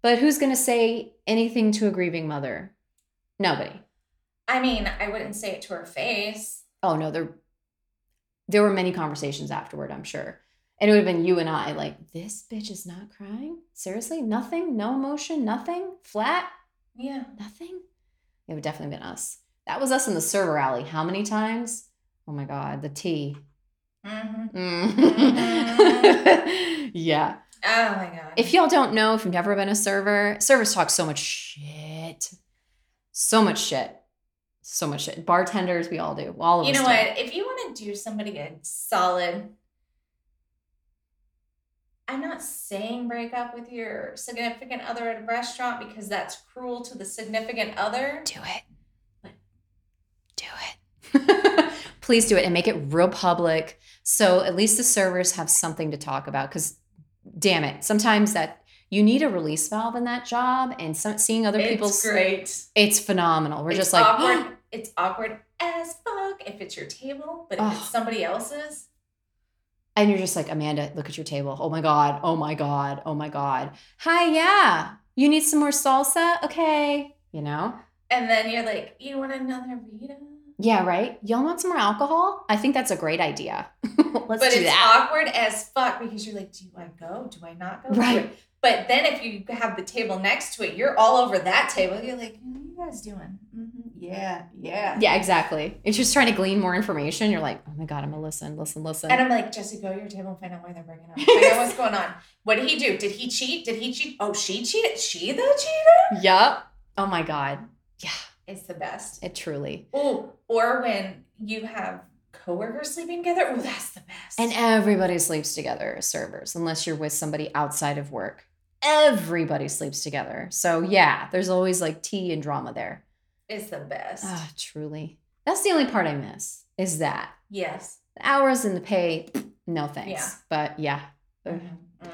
But who's going to say anything to a grieving mother? Nobody. I mean, I wouldn't say it to her face. Oh no, there there were many conversations afterward, I'm sure. And it would have been you and I, like, this bitch is not crying? Seriously? Nothing? No emotion? Nothing? Flat? Yeah. Nothing? It would definitely been us. That was us in the server alley. How many times? Oh my God, the tea. Mm-hmm. Mm. [LAUGHS] yeah. Oh my god. If y'all don't know, if you've never been a server, servers talk so much shit. So much shit. So much shit. Bartenders, we all do. All of you know do. what? If you want to do somebody a solid, I'm not saying break up with your significant other at a restaurant because that's cruel to the significant other. Do it. Do it. [LAUGHS] Please do it and make it real public so at least the servers have something to talk about because damn it, sometimes that you need a release valve in that job and some, seeing other people's It's great. it's phenomenal. We're It's just like [GASPS] awkward. it's awkward as fuck if it's your table, but if Ugh. it's somebody else's, and you're just like Amanda, look at your table. Oh my god. Oh my god. Oh my god. Hi, yeah. You need some more salsa? Okay. You know? and then you're like, you want another Rita? Yeah, right. Y'all want some more alcohol? I think that's a great idea. [LAUGHS] Let's but do it's that. awkward as fuck because you're like, do I go? Do I not go? Right. But then if you have the table next to it, you're all over that table. You're like, what are you guys doing? hmm Yeah, yeah. Yeah, exactly. You're just trying to glean more information, you're like, oh my God, I'm gonna listen, listen, listen. And I'm like, Jesse, go to your table and find out why they're breaking up. Find out what's [LAUGHS] going on. What did he do? Did he cheat? Did he cheat? Oh, she cheated. She the cheater? Yup. Oh my God. Yeah, It's the best. it truly. Oh, or when you have coworkers sleeping together. Oh, that's the best. And everybody sleeps together as servers, unless you're with somebody outside of work. Everybody sleeps together. So yeah, there's always like tea and drama there. it's the best. Ah, truly. That's the only part I miss is that. yes. The hours and the pay, [SNIFFS] no thanks. Yeah. But yeah. Mhm. Mm.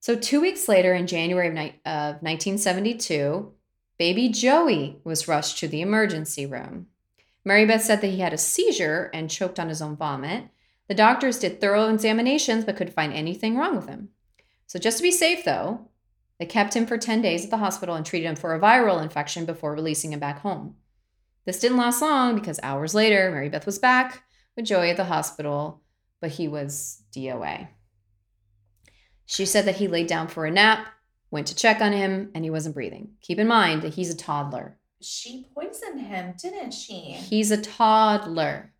So two weeks later, in January of, ni- of 1972, baby Joey was rushed to the emergency room. Mary Beth said that he had a seizure and choked on his own vomit. The doctors did thorough examinations but couldn't find anything wrong with him. So just to be safe, though, they kept him for 10 days at the hospital and treated him for a viral infection before releasing him back home. This didn't last long because hours later, Mary Beth was back with Joey at the hospital, but he was DOA. She said that he laid down for a nap, went to check on him, and he wasn't breathing. Keep in mind that he's a toddler. She poisoned him, didn't she? He's a toddler.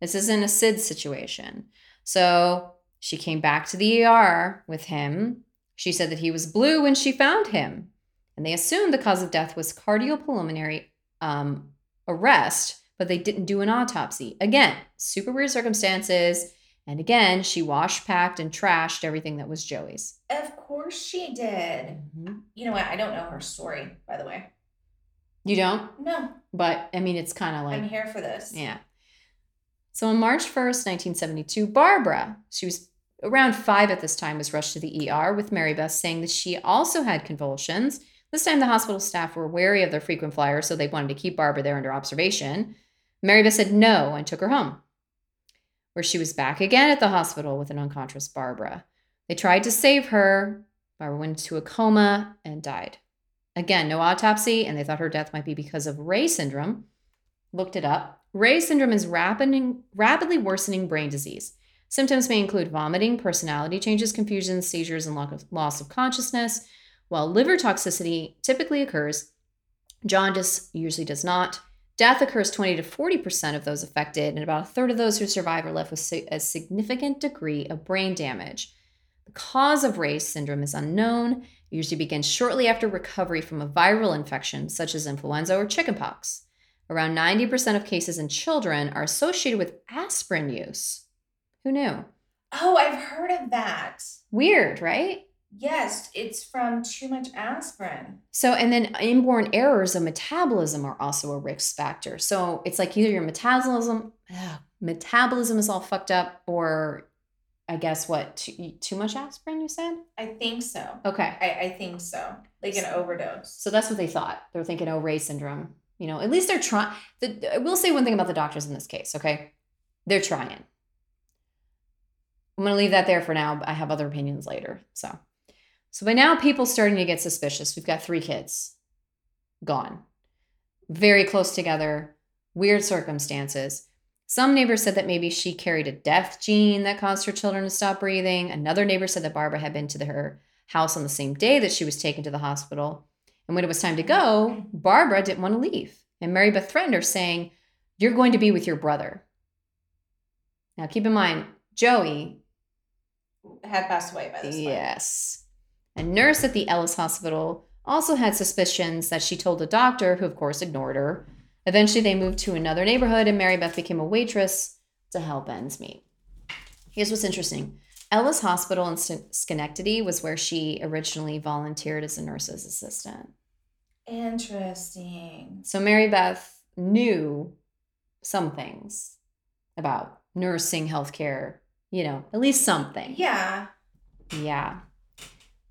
This isn't a SID situation. So she came back to the ER with him. She said that he was blue when she found him. And they assumed the cause of death was cardiopulmonary um, arrest, but they didn't do an autopsy. Again, super weird circumstances. And again, she wash packed and trashed everything that was Joey's. Of course she did. You know what? I don't know her story, by the way. You don't? No, But I mean, it's kind of like. I'm here for this. Yeah. So on March 1st, 1972, Barbara, she was around five at this time, was rushed to the ER with Mary Beth saying that she also had convulsions. This time, the hospital staff were wary of their frequent flyers, so they wanted to keep Barbara there under observation. Mary Beth said no and took her home, where she was back again at the hospital with an unconscious Barbara. They tried to save her. Barbara went into a coma and died. Again, no autopsy, and they thought her death might be because of Reye syndrome. Looked it up. Reye syndrome is rapid, rapidly worsening brain disease. Symptoms may include vomiting, personality changes, confusion, seizures, and loss of consciousness. While liver toxicity typically occurs, jaundice usually does not. Death occurs 20 to 40% of those affected, and about a third of those who survive are left with a significant degree of brain damage. The cause of Reye's syndrome is unknown. It usually begins shortly after recovery from a viral infection, such as influenza or chickenpox. Around 90% of cases in children are associated with aspirin use. Who knew? Oh, I've heard of that. Weird, right? Yes, it's from too much aspirin. So, and then inborn errors of metabolism are also a risk factor. So it's like either your metabolism, ugh, metabolism is all fucked up, or I guess what too, too much aspirin? You said I think so. okay. I, I think so. Like an overdose. So that's what they thought. They're thinking, oh, Reye syndrome. You know, at least they're trying. The, I will say one thing about the doctors in this case. Okay, they're trying. I'm gonna leave that there for now. I have other opinions later. So, so by now, people starting to get suspicious. We've got three kids gone, very close together, weird circumstances. Some neighbors said that maybe she carried a death gene that caused her children to stop breathing. Another neighbor said that Barbara had been to the, her house on the same day that she was taken to the hospital. And when it was time to go, Barbara didn't want to leave. And Mary Beth threatened her, saying, You're going to be with your brother. Now, keep in mind, Joey Had passed away by this point. Yes. A nurse at the Ellis Hospital also had suspicions that she told a doctor, who of course ignored her. Eventually, they moved to another neighborhood, and Mary Beth became a waitress to help ends meet. Here's what's interesting Ellis Hospital in Schenectady was where she originally volunteered as a nurse's assistant. Interesting. So Mary Beth knew some things about nursing, healthcare, you know, at least something. Yeah. Yeah.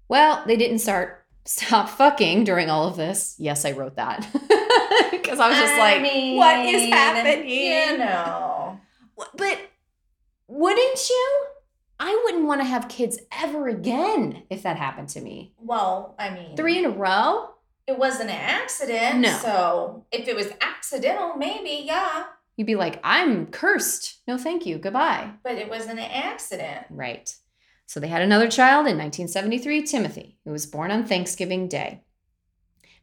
Well, they didn't start [LAUGHS] stop fucking during all of this. Yes, I wrote that. [LAUGHS] Because I was just like, what is happening? You know. But wouldn't you? I wouldn't want to have kids ever again if that happened to me. Well, I mean, Three in a row? It wasn't an accident. No. So if it was accidental, maybe, yeah. You'd be like, I'm cursed. No, thank you. Goodbye. But it wasn't an accident. Right. So they had another child in 1973, Timothy, who was born on Thanksgiving Day.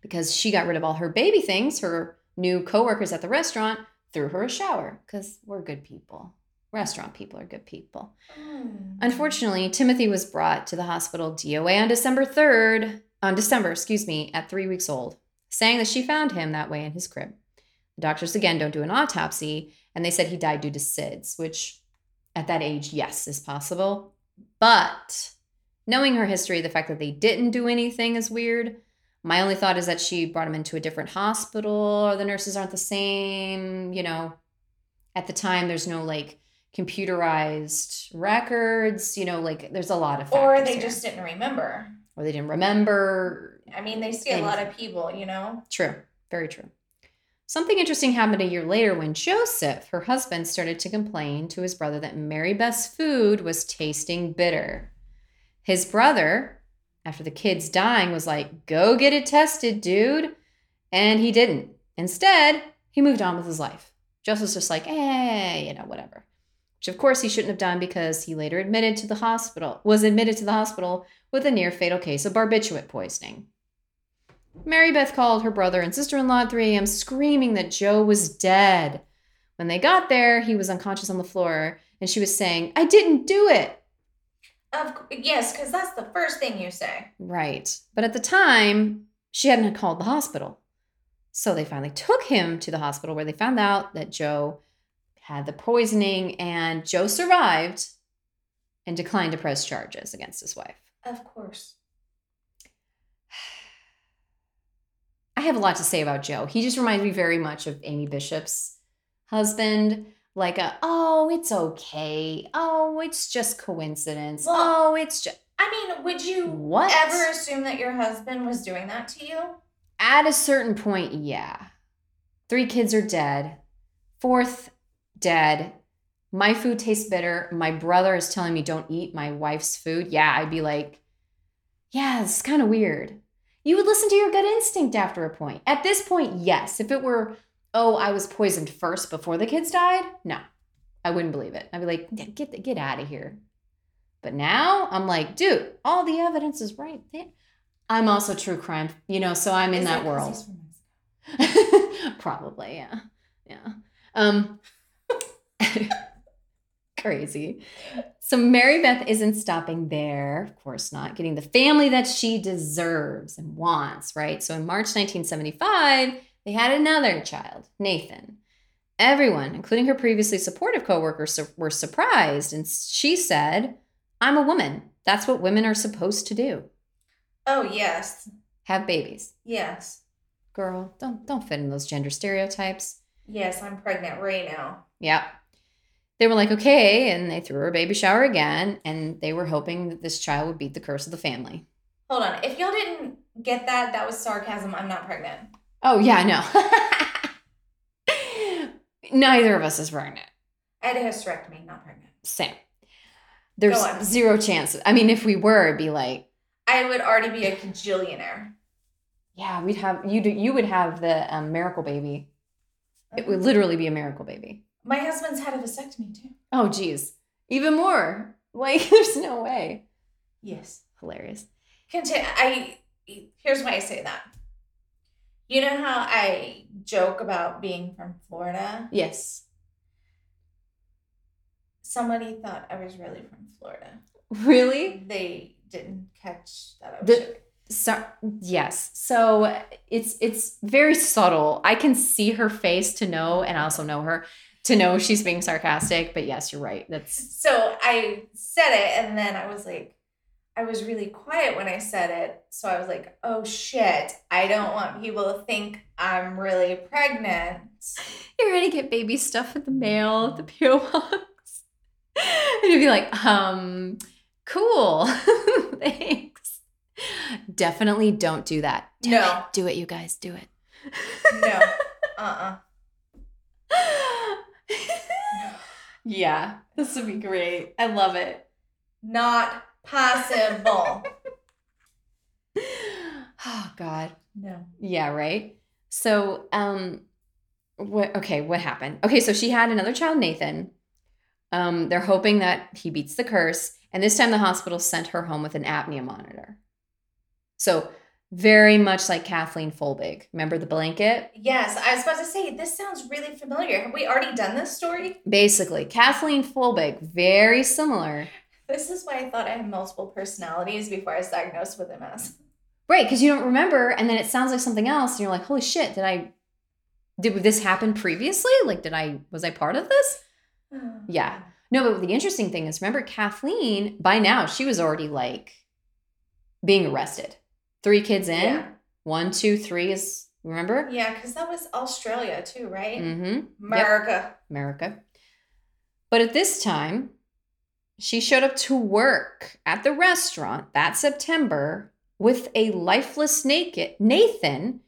Because she got rid of all her baby things, her new coworkers at the restaurant threw her a shower because we're good people. Restaurant people are good people. Hmm. Unfortunately, Timothy was brought to the hospital DOA on December 3rd, on December, excuse me, at three weeks old, saying that she found him that way in his crib. Doctors again don't do an autopsy, and they said he died due to SIDS, which at that age, yes, is possible. But knowing her history, the fact that they didn't do anything is weird. My only thought is that she brought him into a different hospital, or the nurses aren't the same. You know, at the time, there's no like computerized records. You know, like there's a lot of Or they here. just didn't remember. or they didn't remember. I mean, they see a lot of people, you know? True, very true. Something interesting happened a year later when Joseph, her husband, started to complain to his brother that Mary Beth's food was tasting bitter. His brother, after the kids dying, was like, Go get it tested, dude. And he didn't. Instead, he moved on with his life. Joseph's just like, eh, you know, whatever. Which of course he shouldn't have done because he later admitted to the hospital, was admitted to the hospital with a near fatal case of barbiturate poisoning. Mary Beth called her brother and sister in law at 3 a.m., screaming that Joe was dead. When they got there, he was unconscious on the floor, and she was saying, I didn't do it. Of yes, because that's the first thing you say. Right. But at the time, she hadn't called the hospital. So they finally took him to the hospital where they found out that Joe had the poisoning, and Joe survived and declined to press charges against his wife. Of course. I have a lot to say about Joe. He just reminds me very much of Amy Bishop's husband. Like a, oh, it's okay. Oh, it's just coincidence. Well- oh, it's just I mean, would you what? ever assume that your husband was doing that to you? At a certain point, yeah. Three kids are dead. Fourth, dead. My food tastes bitter. My brother is telling me don't eat my wife's food. Yeah, I'd be like, yeah, it's kind of weird. You would listen to your gut instinct after a point. At this point, yes. If it were, oh, I was poisoned first before the kids died, no, I wouldn't believe it. I'd be like, "Yeah, get get out of here. But now I'm like, dude, all the evidence is right there. I'm also true crime, you know, so I'm in Is that 'cause world. he's from Mexico? [LAUGHS] Probably, yeah. Yeah. Um [LAUGHS] crazy. So Mary Beth isn't stopping there, of course not, getting the family that she deserves and wants, right? So in March 1975, they had another child, Nathan. Everyone, including her previously supportive coworkers, su- were surprised and she said, "I'm a woman. That's what women are supposed to do. Oh, yes. Have babies." Yes. Girl, don't don't fit in those gender stereotypes. Yes, I'm pregnant right now. Yeah. They were like, okay, and they threw her a baby shower again, and they were hoping that this child would beat the curse of the family. Hold on. If y'all didn't get that, that was sarcasm. I'm not pregnant. Oh, yeah, no. [LAUGHS] Neither of us is pregnant. I had a hysterectomy, not pregnant. Same. There's zero chance. I mean, if we were, it'd be like, I would already be a cajillionaire. yeah, we'd have you. Do, you would have the um, miracle baby. It would literally be a miracle baby. My husband's had a vasectomy too. Oh, geez. Even more. Like, [LAUGHS] there's no way. Yes. Hilarious. Continue. I here's why I say that. You know how I joke about being from Florida? Yes. Somebody thought I was really from Florida. Really? They didn't catch that I was The- So yes. So it's it's very subtle. I can see her face to know, and I also know her to know she's being sarcastic. But yes, you're right. That's So I said it, and then I was like, I was really quiet when I said it. So I was like, oh shit, I don't want people to think I'm really pregnant. you're gonna get baby stuff in the mail at the PO box, [LAUGHS] and you'd be like, um, cool, [LAUGHS] thanks. Definitely don't do that. Do No. it. do it, you guys, do it. No. [LAUGHS] Uh uh [LAUGHS] yeah, this would be great. I love it. Not possible. [LAUGHS] Oh God. No. Yeah, right. So, um, what? Okay, what happened? Okay, so she had another child, Nathan. Um, they're hoping that he beats the curse, and this time the hospital sent her home with an apnea monitor. So, very much like Kathleen Folbig. Remember the blanket? Yes, I was about to say, this sounds really familiar. Have we already done this story? Basically, Kathleen Folbig, very similar. This is why I thought I had multiple personalities before I was diagnosed with MS. Right, because you don't remember, and then it sounds like something else, and you're like, "Holy shit! Did I? Did this happen previously? Like, did I? Was I part of this?" [SIGHS] Yeah. No, but the interesting thing is, remember Kathleen? By now, she was already like being arrested. Three kids in. Yeah. One, two, three is remember? Yeah, because that was Australia too, right? Mm-hmm. America. America. But at this time, she showed up to work at the restaurant that September with a lifeless naked Nathan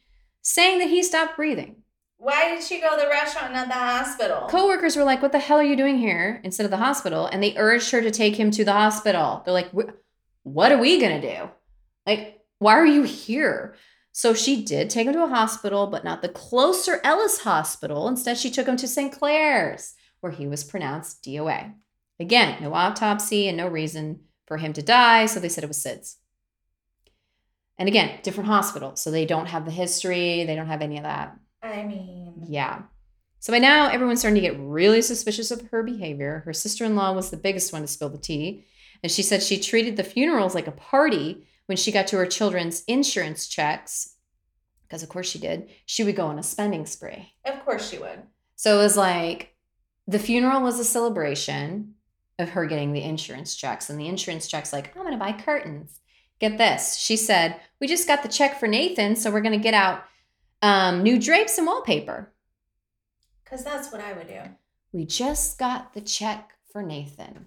saying that he stopped breathing. Why did she go to the restaurant, not the hospital? Coworkers were like, "What the hell are you doing here?" instead of the hospital, and they urged her to take him to the hospital. They're like, "What are we going to do? Like, why are you here?" So she did take him to a hospital, but not the closer Ellis Hospital. Instead, she took him to St. Clare's, where he was pronounced DOA. Again, no autopsy and no reason for him to die, so they said it was SIDS. And again, different hospital, so they don't have the history, they don't have any of that. I mean, Yeah. So by now, everyone's starting to get really suspicious of her behavior. Her sister in law was the biggest one to spill the tea. And she said she treated the funerals like a party when she got to her children's insurance checks. Because, of course, she did. She would go on a spending spree. of course she would. So it was like the funeral was a celebration of her getting the insurance checks. And the insurance check's like, I'm going to buy curtains. Get this. She said, We just got the check for Nathan, so we're going to get out um, new drapes and wallpaper. Because that's what I would do. We just got the check for Nathan.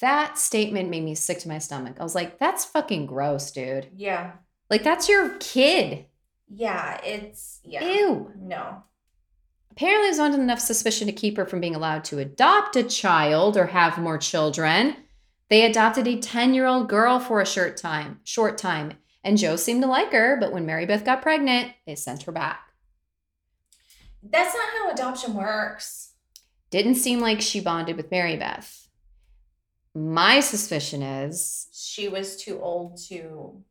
That statement made me sick to my stomach. I was like, that's fucking gross, dude. Yeah. Like, that's your kid. Yeah, it's, yeah. Ew. No. Apparently, it was not enough suspicion to keep her from being allowed to adopt a child or have more children. They adopted a 10 year old girl for a short time, short time, and Joe seemed to like her, but when Mary Beth got pregnant, they sent her back. That's not how adoption works. Didn't seem like she bonded with Mary Beth. My suspicion is She was too old to.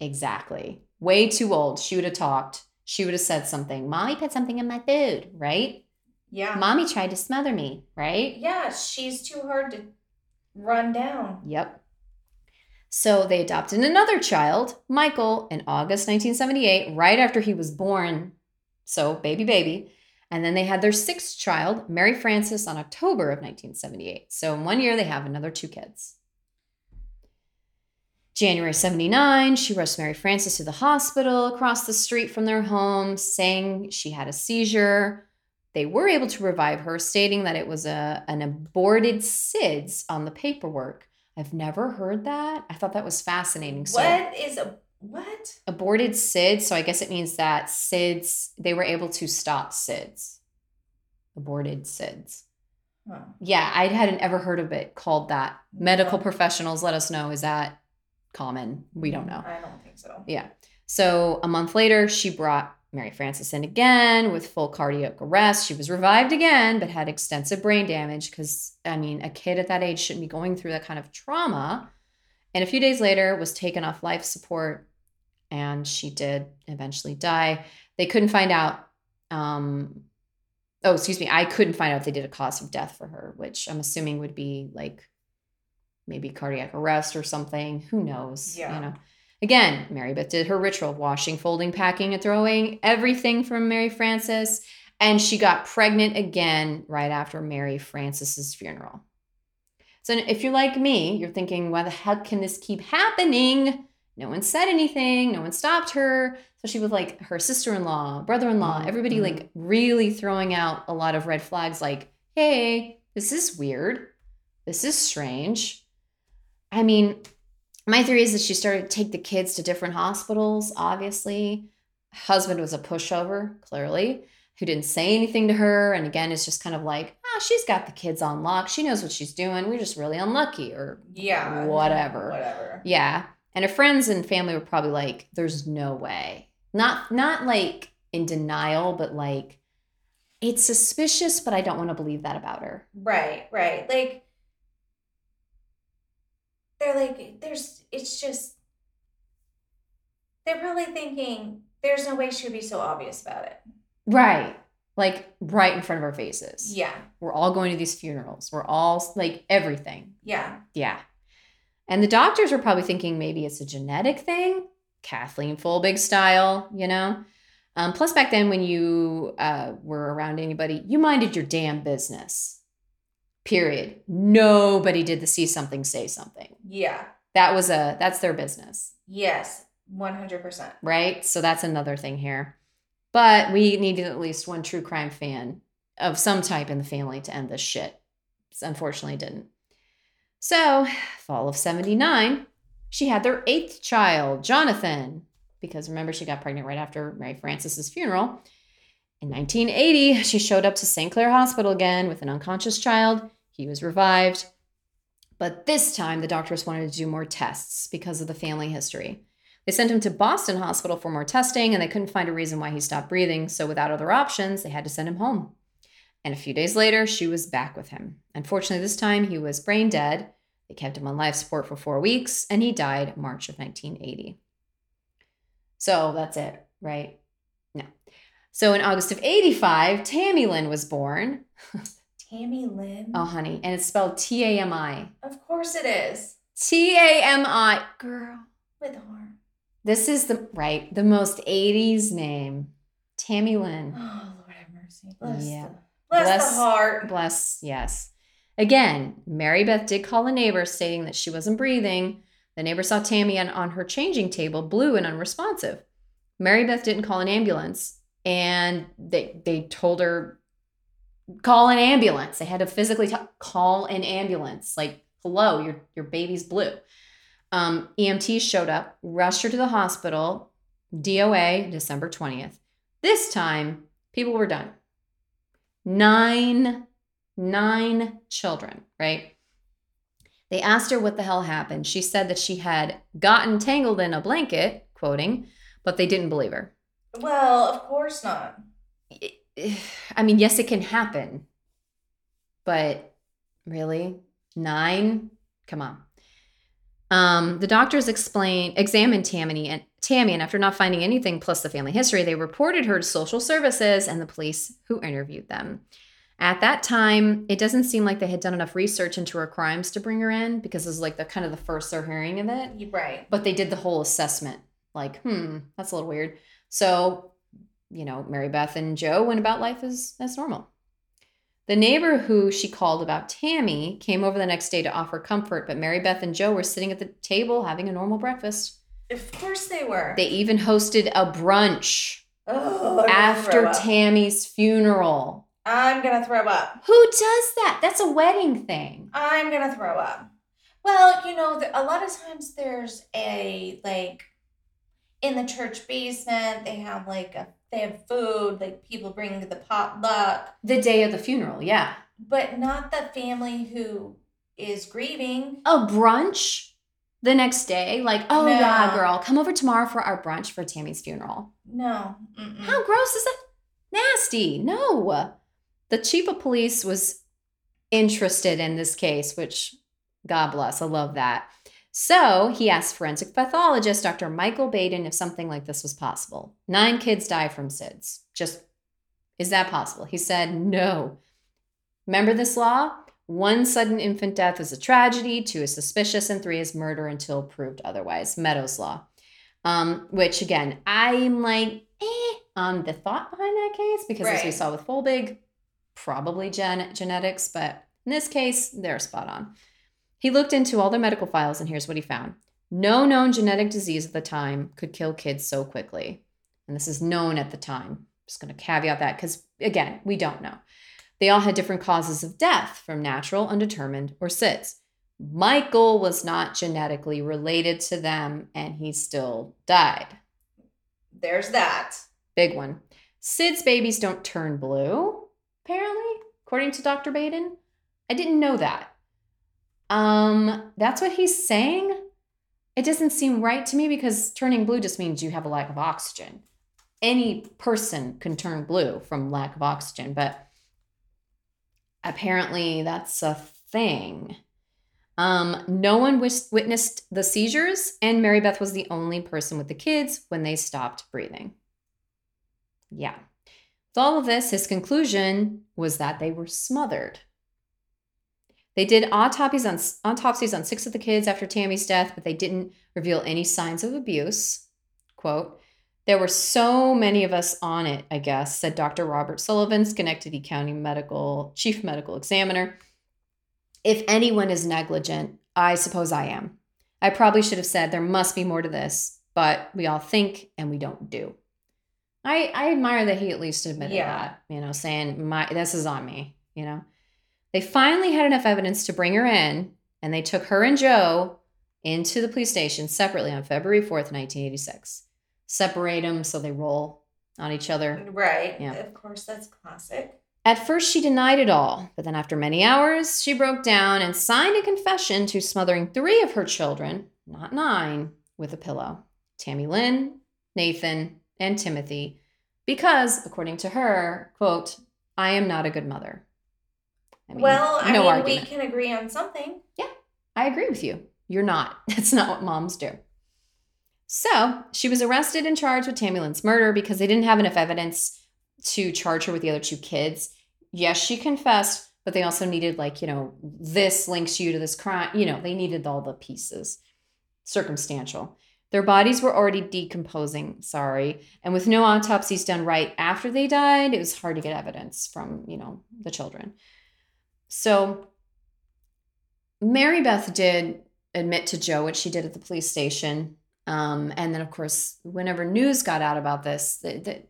Exactly. Way too old. She would have talked. She would have said something. Mommy put something in my food, right? Yeah. Mommy tried to smother me, right? Yeah, she's too hard to run down. Yep. So they adopted another child, Michael, in August 1978, right after he was born. So, baby, baby. And then they had their sixth child, Mary Frances, on October of 1978. So, in one year, they have another two kids. January 79, she rushed Mary Frances to the hospital across the street from their home, saying she had a seizure. They were able to revive her, stating that it was a, an aborted SIDS on the paperwork. I've never heard that. I thought that was fascinating. So, what is a. What? aborted SIDS, so I guess it means that SIDS, they were able to stop SIDS. Aborted SIDS. Huh. Yeah, I hadn't ever heard of it called that. Medical No. professionals let us know. Is that common? We don't know. I don't think so. Yeah. So a month later, she brought Mary Frances in again with full cardiac arrest. She was revived again, but had extensive brain damage because, I mean, a kid at that age shouldn't be going through that kind of trauma. And a few days later, was taken off life support, and she did eventually die. They couldn't find out. Um, oh, excuse me. I couldn't find out if they did a cause of death for her, which I'm assuming would be like maybe cardiac arrest or something. Who knows? Yeah. You know. Again, Mary Beth did her ritual of washing, folding, packing, and throwing everything from Mary Frances. And she got pregnant again right after Mary Frances's funeral. So if you're like me, you're thinking, why the heck can this keep happening? No one said anything, no one stopped her. Especially with like her sister in law, brother in law, Mhm. everybody like really throwing out a lot of red flags like, hey, this is weird. This is strange. I mean, my theory is that she started to take the kids to different hospitals, obviously. Husband was a pushover, clearly, who didn't say anything to her. And again, it's just kind of like, ah, she's got the kids on lock. She knows what she's doing. We're just really unlucky. Or, Yeah. Whatever. Whatever. yeah. And her friends and family were probably like, there's no way. Not not like in denial, but like it's suspicious, but I don't want to believe that about her. Right, right. Like they're like, there's it's just they're probably thinking there's no way she would be so obvious about it. Right. Like right in front of our faces. Yeah. We're all going to these funerals. We're all like everything. Yeah. Yeah. And the doctors were probably thinking maybe it's a genetic thing, Kathleen Folbig style, you know? Um, plus, back then, when you uh, were around anybody, you minded your damn business. Period. Nobody did the see something, say something. Yeah. That was a, that's their business, Yes. One hundred percent. right? So that's another thing here. But we needed at least one true crime fan of some type in the family to end this shit. Unfortunately, didn't. So, fall of 79, she had their eighth child, Jonathan, because remember, she got pregnant right after Mary Frances's funeral. In 1980, she showed up to St. Clare Hospital again with an unconscious child. He was revived. But this time, the doctors wanted to do more tests because of the family history. They sent him to Boston Hospital for more testing, and they couldn't find a reason why he stopped breathing. So, without other options, they had to send him home. And a few days later, she was back with him. Unfortunately, this time he was brain dead. They kept him on life support for four weeks, and he died March of 1980. So that's it, right? No. So in August of 85, Tami Lynn was born. [LAUGHS] Tami Lynn. Oh, honey. And it's spelled T A M I. Of course it is. T A M I. Girl. With harm. This is the, right, the most 80s name. Tami Lynn. Oh Lord have mercy. Bless Yeah. the bless, Bless- the heart. Bless, yes. Again, Mary Beth did call a neighbor stating that she wasn't breathing. The neighbor saw Tami on, her changing table, blue and unresponsive. Mary Beth didn't call an ambulance, and they they told her call an ambulance. They had to physically call an ambulance. Like, hello, your your baby's blue. Um, EMTs showed up, rushed her to the hospital. DOA, December twentieth. This time, people were done. Nine nine children, right? They asked her what the hell happened. She said that she had gotten tangled in a blanket, quoting, but they didn't believe her. Well, of course not. I mean, yes, it can happen, but really? Nine? Come on. Um, the doctors explained, examined Tami and Tami, and after not finding anything plus the family history, they reported her to social services and the police who interviewed them. At that time, it doesn't seem like they had done enough research into her crimes to bring her in because this is like the kind of the first they're hearing of it. Right. But they did the whole assessment. Like, hmm, that's a little weird. So, you know, Mary Beth and Joe went about life as as normal. The neighbor who she called about Tami came over the next day to offer comfort, but Mary Beth and Joe were sitting at the table having a normal breakfast. Of course they were. They even hosted a brunch oh, after. Tami's funeral. I'm gonna throw up. Who does that? That's a wedding thing. I'm gonna throw up. Well, you know, a lot of times there's a like in the church basement. They have like a they have food. Like people bring the potluck, The day of the funeral, yeah. but not the family who is grieving. A brunch? the next day, like, oh yeah, girl, come over tomorrow for our brunch for Tami's funeral. No. Mm-mm. How gross is that? Nasty. No. The chief of police was interested in this case, which God bless. I love that. So he asked forensic pathologist Dr. Michael Baden if something like this was possible. Nine kids die from SIDS. Just, is that possible? He said, no. Remember this law? One sudden infant death is a tragedy, two is suspicious, and three is murder until proved otherwise. Meadow's Law. Um, which again, I'm like, eh, on the thought behind that case, because as we saw with Folbig, probably gen- genetics, but in this case, they're spot on. He looked into all their medical files, and here's what he found no known genetic disease at the time could kill kids so quickly. And this is known at the time. just going to caveat that because, again, we don't know. They all had different causes of death from natural, undetermined, or SIDS. Michael was not genetically related to them, and he still died. There's that. Big one. SIDS babies don't turn blue, apparently, according to Dr. Baden. I didn't know that. Um, that's what he's saying. It doesn't seem right to me because turning blue just means you have a lack of oxygen. Any person can turn blue from lack of oxygen, but apparently that's a thing. Um, no one wis- witnessed the seizures, and Mary Beth was the only person with the kids when they stopped breathing. Yeah. With all of this, his conclusion was that they were smothered. They did autopsies on autopsies on six of the kids after Tami's death, but they didn't reveal any signs of abuse. Quote, there were so many of us on it, I guess, said Dr. Robert Sullivan, Schenectady County Medical Chief Medical Examiner. If anyone is negligent, I suppose I am. I probably should have said there must be more to this, but we all think and we don't do. I, I admire that he at least admitted Yeah. that, you know, saying my this is on me, you know. They finally had enough evidence to bring her in, and they took her and Joe into the police station separately on February 4th, 1986. Separate them so they roll on each other. Right. Yeah. Of course, that's classic. At first, she denied it all, but then after many hours, she broke down and signed a confession to smothering three of her children, not nine, with a pillow Tami Lynne, Nathan, and Timothy, because, according to her, quote, I am not a good mother. I mean, well, I mean, argument. we can agree on something. Yeah, I agree with you. You're not. [LAUGHS] That's not what moms do. So she was arrested and charged with Tami Lynne's murder because they didn't have enough evidence to charge her with the other two kids. Yes, she confessed, but they also needed, like, you know, this links you to this crime. You know, they needed all the pieces, circumstantial. Their bodies were already decomposing, sorry. And with no autopsies done right after they died, it was hard to get evidence from, you know, the children. So Mary Beth did admit to Joe what she did at the police station. Um, and then, of course, whenever news got out about this, the, the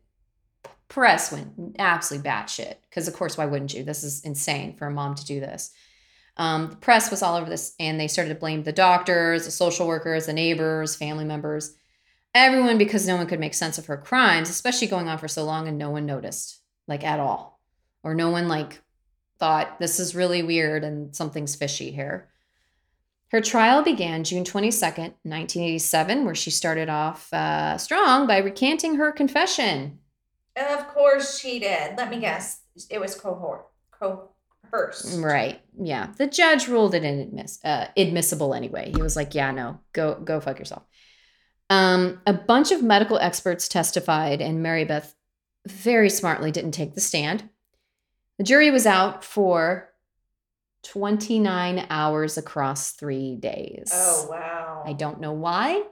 press went absolutely batshit. Because, of course, why wouldn't you? This is insane for a mom to do this. Um, the press was all over this, and they started to blame the doctors, the social workers, the neighbors, family members, everyone, because no one could make sense of her crimes, especially going on for so long and no one noticed, like at all, or no one like thought this is really weird and something's fishy here. Her trial began June 22nd, 1987, where she started off uh, strong by recanting her confession. Of course she did. Let me guess. It was cohort. Coerced. Right. Yeah. The judge ruled it inadmiss- uh, admissible anyway. He was like, yeah, no, go, go fuck yourself. Um, a bunch of medical experts testified, and Mary Beth very smartly didn't take the stand. The jury was out for 29 hours across three days. Oh wow. I don't know why.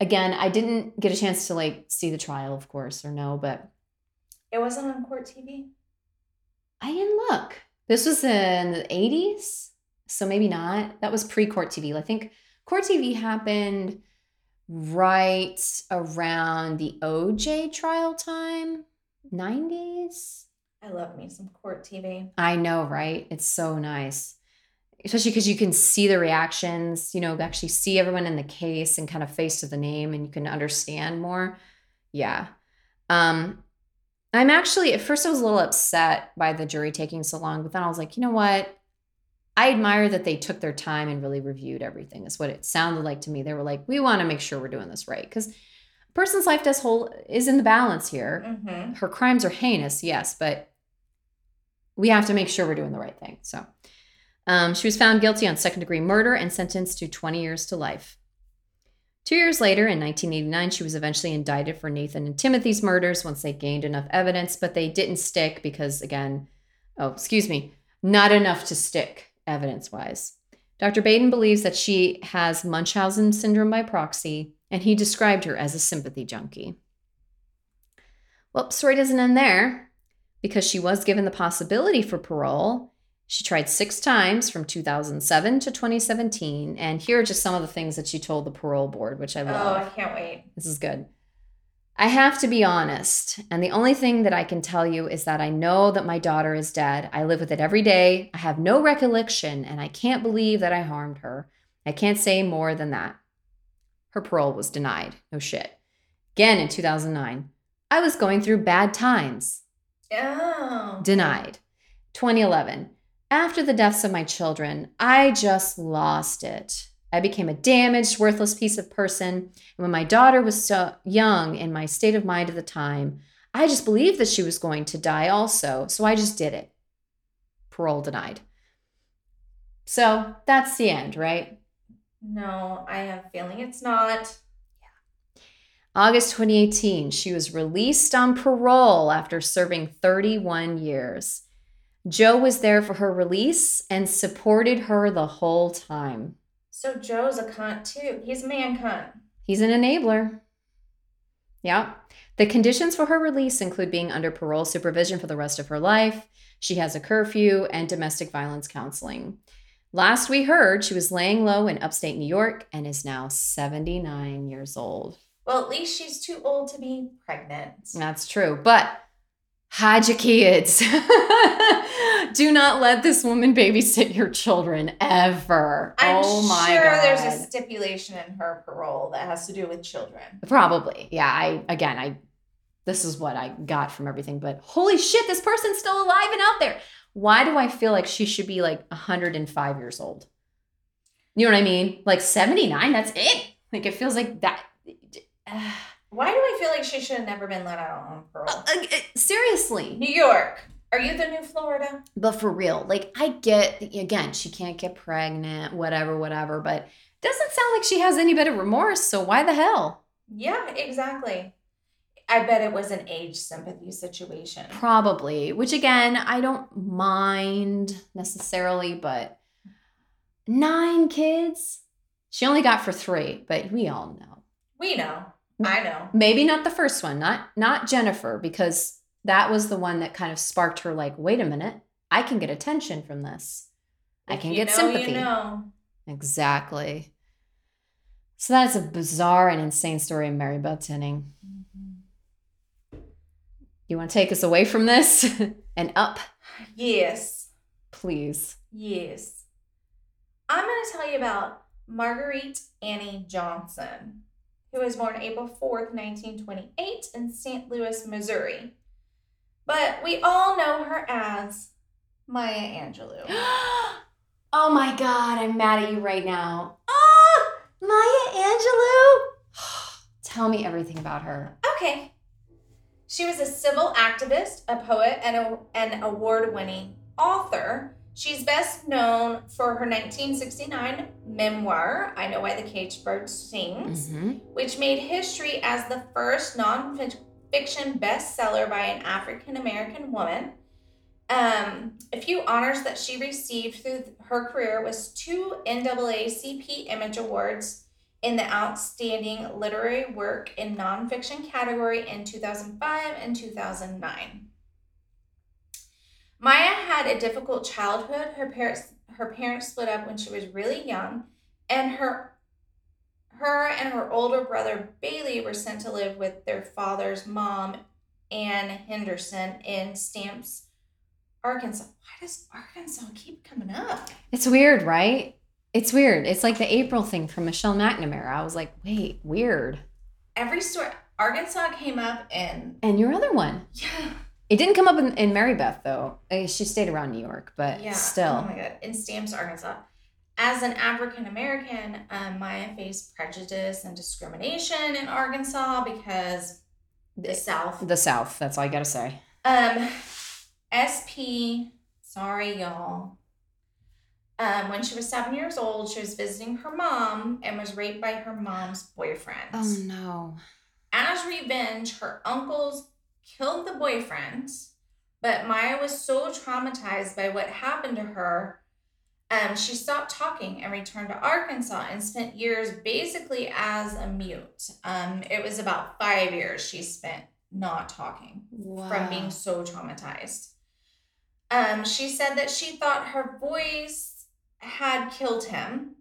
Again, I didn't get a chance to like see the trial, of course, or no, but It wasn't on court TV. I didn't look. This was in the 80s, so maybe not. That was pre court TV. I think court TV happened right around the OJ trial time, 90s. I love me some court TV. I know, right? It's so nice. Especially because you can see the reactions, you know, actually see everyone in the case and kind of face to the name and you can understand more. Yeah. Um, I'm actually, at first, I was a little upset by the jury taking so long, but then I was like, you know what? I admire that they took their time and really reviewed everything. Is what it sounded like to me. They were like, we want to make sure we're doing this right because a person's life does whole is in the balance here. Mm-hmm. Her crimes are heinous, yes, but we have to make sure we're doing the right thing. So, um, she was found guilty on second degree murder and sentenced to 20 years to life. Two years later, in 1989, she was eventually indicted for Nathan and Timothy's murders once they gained enough evidence, but they didn't stick because, again, oh, excuse me, not enough to stick evidence wise. Dr. Baden believes that she has Munchausen syndrome by proxy, and he described her as a sympathy junkie. Well, story doesn't end there because she was given the possibility for parole. She tried six times from 2007 to 2017. And here are just some of the things that she told the parole board, which I love. Oh. I can't wait. This is good. I have to be honest, and the only thing that I can tell you is that I know that my daughter is dead. I live with it every day. I have no recollection, and I can't believe that I harmed her. I can't say more than that. Her parole was denied. No shit. Again in 2009, I was going through bad times. Oh. Denied. 2011. After the deaths of my children, I just lost it. I became a damaged, worthless piece of person. And when my daughter was so young in my state of mind at the time, I just believed that she was going to die also. So I just did it. Parole denied. So that's the end, right? No, I have a feeling it's not. Yeah. August 2018, she was released on parole after serving 31 years. Joe was there for her release and supported her the whole time. So Joe's a cunt too. He's a man cunt. He's an enabler. Yeah. The conditions for her release include being under parole supervision for the rest of her life. She has a curfew and domestic violence counseling. Last we heard, she was laying low in upstate New York and is now 79 years old. Well, at least she's too old to be pregnant. That's true. But hide your kids. [LAUGHS] Do not let this woman babysit your children ever. I'm oh my sure god. there's a stipulation in her parole that has to do with children. Probably. Yeah, I again, I this is what I got from everything, but holy shit, this person's still alive and out there. Why do I feel like she should be like 105 years old? You know what I mean? Like 79, that's it. Like it feels like that [SIGHS] uh, Why do I feel like she should have never been let out on parole? uh, seriously. New York. Are you the new Florida? But for real, like I get again, she can't get pregnant, whatever, whatever, but doesn't sound like she has any bit of remorse, so why the hell? Yeah, exactly. I bet it was an age sympathy situation. Probably, which again, I don't mind necessarily, but nine kids. She only got for three, but we all know. We know. I know. Maybe not the first one, not not Jennifer, because that was the one that kind of sparked her like, wait a minute, I can get attention from this. I can get know, sympathy. You know. Exactly. So that is a bizarre and insane story of Mary Beth Tinning. Mm-hmm. You want to take us away from this [LAUGHS] and up, Yes. please? Yes. I'm going to tell you about Marguerite Annie Johnson, who was born April 4th, 1928, in St. Louis, Missouri. But we all know her as Maya Angelou. [GASPS] oh my God, I'm mad at you right now. Oh, [GASPS] Maya Angelou. [SIGHS] Tell me everything about her. Okay. She was a civil activist, a poet, and a, an award winning author. She's best known for her 1969 memoir, I Know Why the Caged Bird Sings, Mhm. which made history as the first nonfiction bestseller by an African American woman. Um, a few honors that she received through her career was two NAACP Image Awards in the Outstanding Literary Work in Nonfiction category in 2005 and 2009. Maya had a difficult childhood. Her parents her parents split up when she was really young, and her her and her older brother Bailey were sent to live with their father's mom, Ann Henderson, in Stamps, Arkansas. Why does Arkansas keep coming up? It's weird, right? It's weird. It's like the April thing from Michelle McNamara. I was like, wait, weird. Every story Arkansas came up and And your other one. yeah. It didn't come up in, in Mary Beth though. She stayed around New York, but Yeah. still. Oh my god. In Stamps, Arkansas. As an African American, um, Maya faced prejudice and discrimination in Arkansas because the South. The South. That's all I gotta say. Um, SP, sorry y'all. Um, when she was seven years old, she was visiting her mom and was raped by her mom's boyfriend. Oh no. As revenge, her uncles killed the boyfriend, but Maya was so traumatized by what happened to her, um, she stopped talking and returned to Arkansas and spent years basically as a mute. Um, it was about five years she spent not talking Wow. from being so traumatized. Um, she said that she thought her voice had killed him.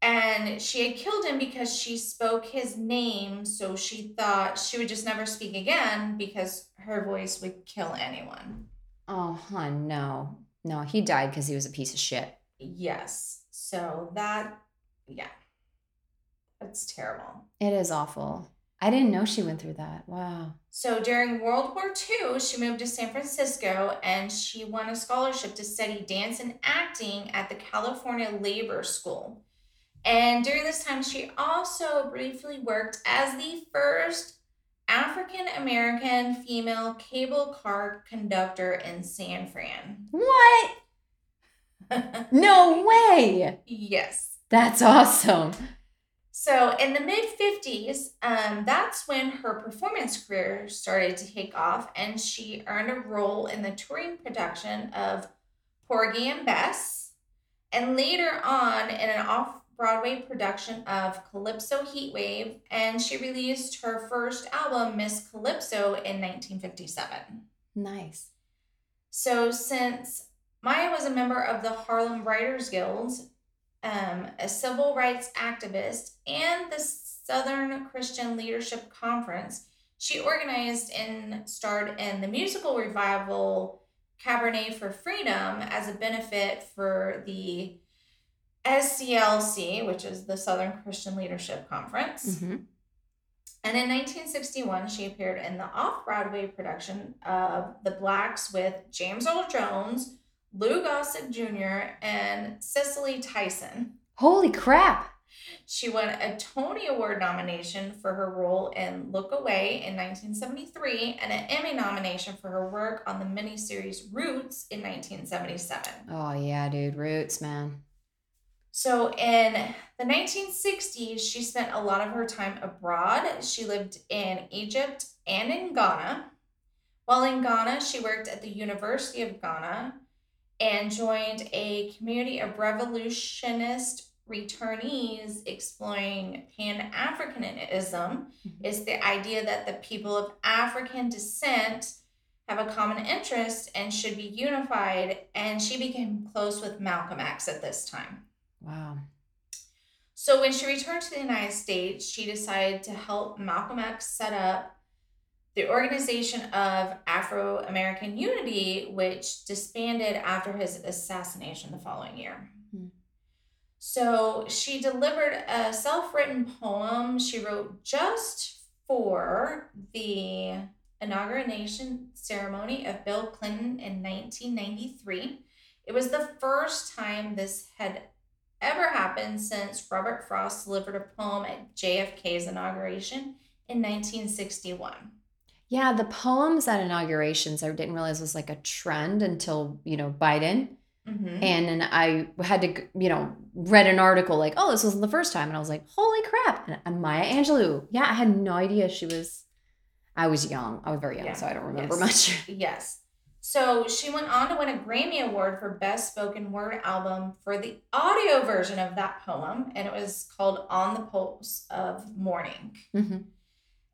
And she had killed him because she spoke his name, so she thought she would just never speak again because her voice would kill anyone. Oh, hun, no. No, he died because he was a piece of shit. Yes. So that, yeah. That's terrible. It is awful. I didn't know she went through that. Wow. So during World War II, she moved to San Francisco and she won a scholarship to study dance and acting at the California Labor School. And during this time, she also briefly worked as the first African American female cable car conductor in San Fran. What? [LAUGHS] No way. yes. That's awesome. So in the mid 50s, um, that's when her performance career started to take off, and she earned a role in the touring production of Porgy and Bess, and later on in an off Broadway production of Calypso Heatwave, and she released her first album, Miss Calypso, in 1957. Nice. So, since Maya was a member of the Harlem Writers Guild, um, a civil rights activist, and the Southern Christian Leadership Conference, she organized and starred in the musical revival Cabaret for Freedom as a benefit for the SCLC, which is the Southern Christian Leadership Conference. hmm And in 1961, she appeared in the off Broadway production of The Blacks with James Earl Jones, Lou Gossett Jr., and Cicely Tyson. Holy crap. She won a Tony Award nomination for her role in Look Away in 1973 and an Emmy nomination for her work on the miniseries Roots in 1977. Oh, yeah, dude. Roots, man. So in the 1960s, she spent a lot of her time abroad. She lived in Egypt and in Ghana. While in Ghana, she worked at the University of Ghana and joined a community of revolutionist returnees exploring Pan Africanism. Mm-hmm. It's the idea that the people of African descent have a common interest and should be unified. And she became close with Malcolm X at this time. Wow. So when she returned to the United States, she decided to help Malcolm X set up the Organization of Afro American Unity, which disbanded after his assassination the following year. Hmm. So she delivered a self written poem she wrote just for the inauguration ceremony of Bill Clinton in 1993. It was the first time this had ever happened since Robert Frost delivered a poem at JFK's inauguration in 1961. Yeah, the poems at inaugurations, I didn't realize was like a trend until, you know, Biden. Mm-hmm. And then I had to, you know, read an article like, oh, this wasn't the first time. And I was like, holy crap. And, and Maya Angelou. Yeah, I had no idea she was, I was young. I was very young, Yeah, so I don't remember yes. much. Yes. So she went on to win a Grammy Award for Best Spoken Word Album for the audio version of that poem, and it was called On the Pulse of Morning. Mhm.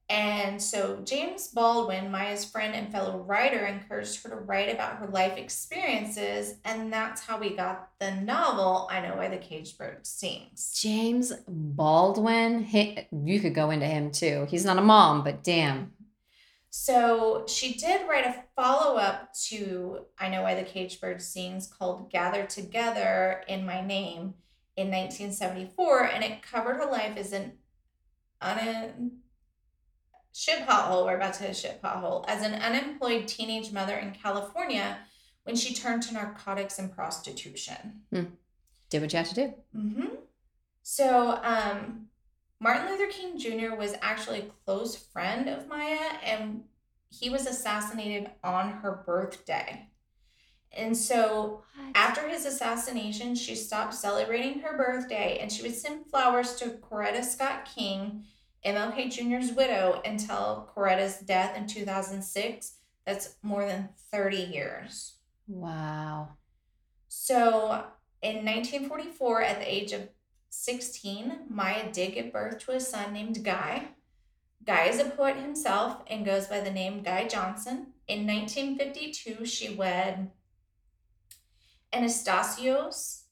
And so James Baldwin, Maya's friend and fellow writer, encouraged her to write about her life experiences, and that's how we got the novel I Know Why the Caged Bird Sings. James Baldwin, he, you could go into him too. He's not a mom, but damn. So she did write a follow up to I Know Why the Caged Bird Sings called Gather Together in My Name in 1974, and it covered her life as an un- shit pothole. We're about to hit a shit pothole as an unemployed teenage mother in California when she turned to narcotics and prostitution. Did what you had to do. hmm So, um, Martin Luther King Jr. was actually a close friend of Maya, and he was assassinated on her birthday. And so, after his assassination, she stopped celebrating her birthday and she would send flowers to Coretta Scott King, MLK Jr.'s widow, until Coretta's death in 2006. That's more than 30 years. Wow. So, in 1944, at the age of 16, Maya did give birth to a son named Guy. Guy is a poet himself and goes by the name Guy Johnson. In 1952, she wed Anastasios